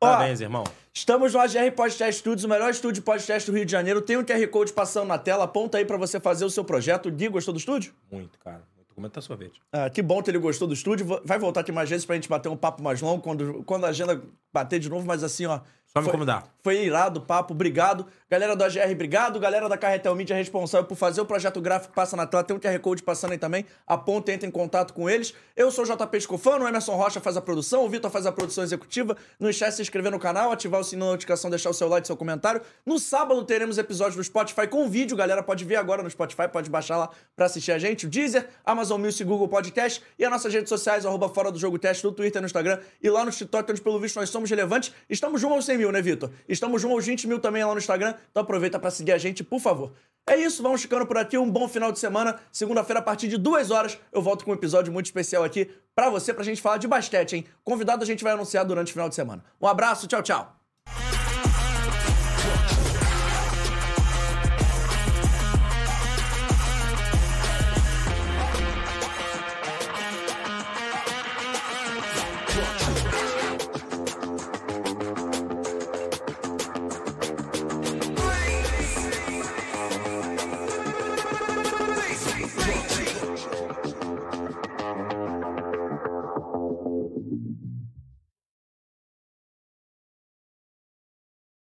Ó, Parabéns, irmão. Estamos no AGR Podcast Studios, o melhor estúdio de podcast do Rio de Janeiro. Tem um QR Code passando na tela. Aponta aí pra você fazer o seu projeto. Gui, gostou do estúdio? Muito, cara. Muito. É que tá sorvete? Ah, que bom que ele gostou do estúdio. Vai voltar aqui mais vezes pra gente bater um papo mais longo quando, quando a agenda bater de novo, mas assim, ó. Só me foi-. Foi irado o papo, obrigado. Galera do AGR, obrigado. Galera da Carretel Mídia responsável por fazer o projeto gráfico passa na tela. Tem um QR Code passando aí também. Aponta e entra em contato com eles. Eu sou o JP Escofano, o Emerson Rocha faz a produção, o Vitor faz a produção executiva. Não esquece de se inscrever no canal, ativar o sininho da notificação, deixar o seu like, seu comentário. No sábado teremos episódios no Spotify com vídeo. Galera pode ver agora no Spotify, pode baixar lá pra assistir a gente. O Deezer, Amazon Music, Google Podcast e as nossas redes sociais, arroba Fora do Jogo Teste, no Twitter, no Instagram e lá no TikTok, onde pelo visto nós somos relevantes. Estamos rumo aos 100 mil, né, Vitor? Estamos rumo aos 20 mil também lá no Instagram, então aproveita pra seguir a gente, por favor. É isso, vamos ficando por aqui. Um bom final de semana. Segunda-feira, a partir de duas horas, eu volto com um episódio muito especial aqui pra você, pra gente falar de basquete, hein? Convidado a gente vai anunciar durante o final de semana. Um abraço, tchau, tchau.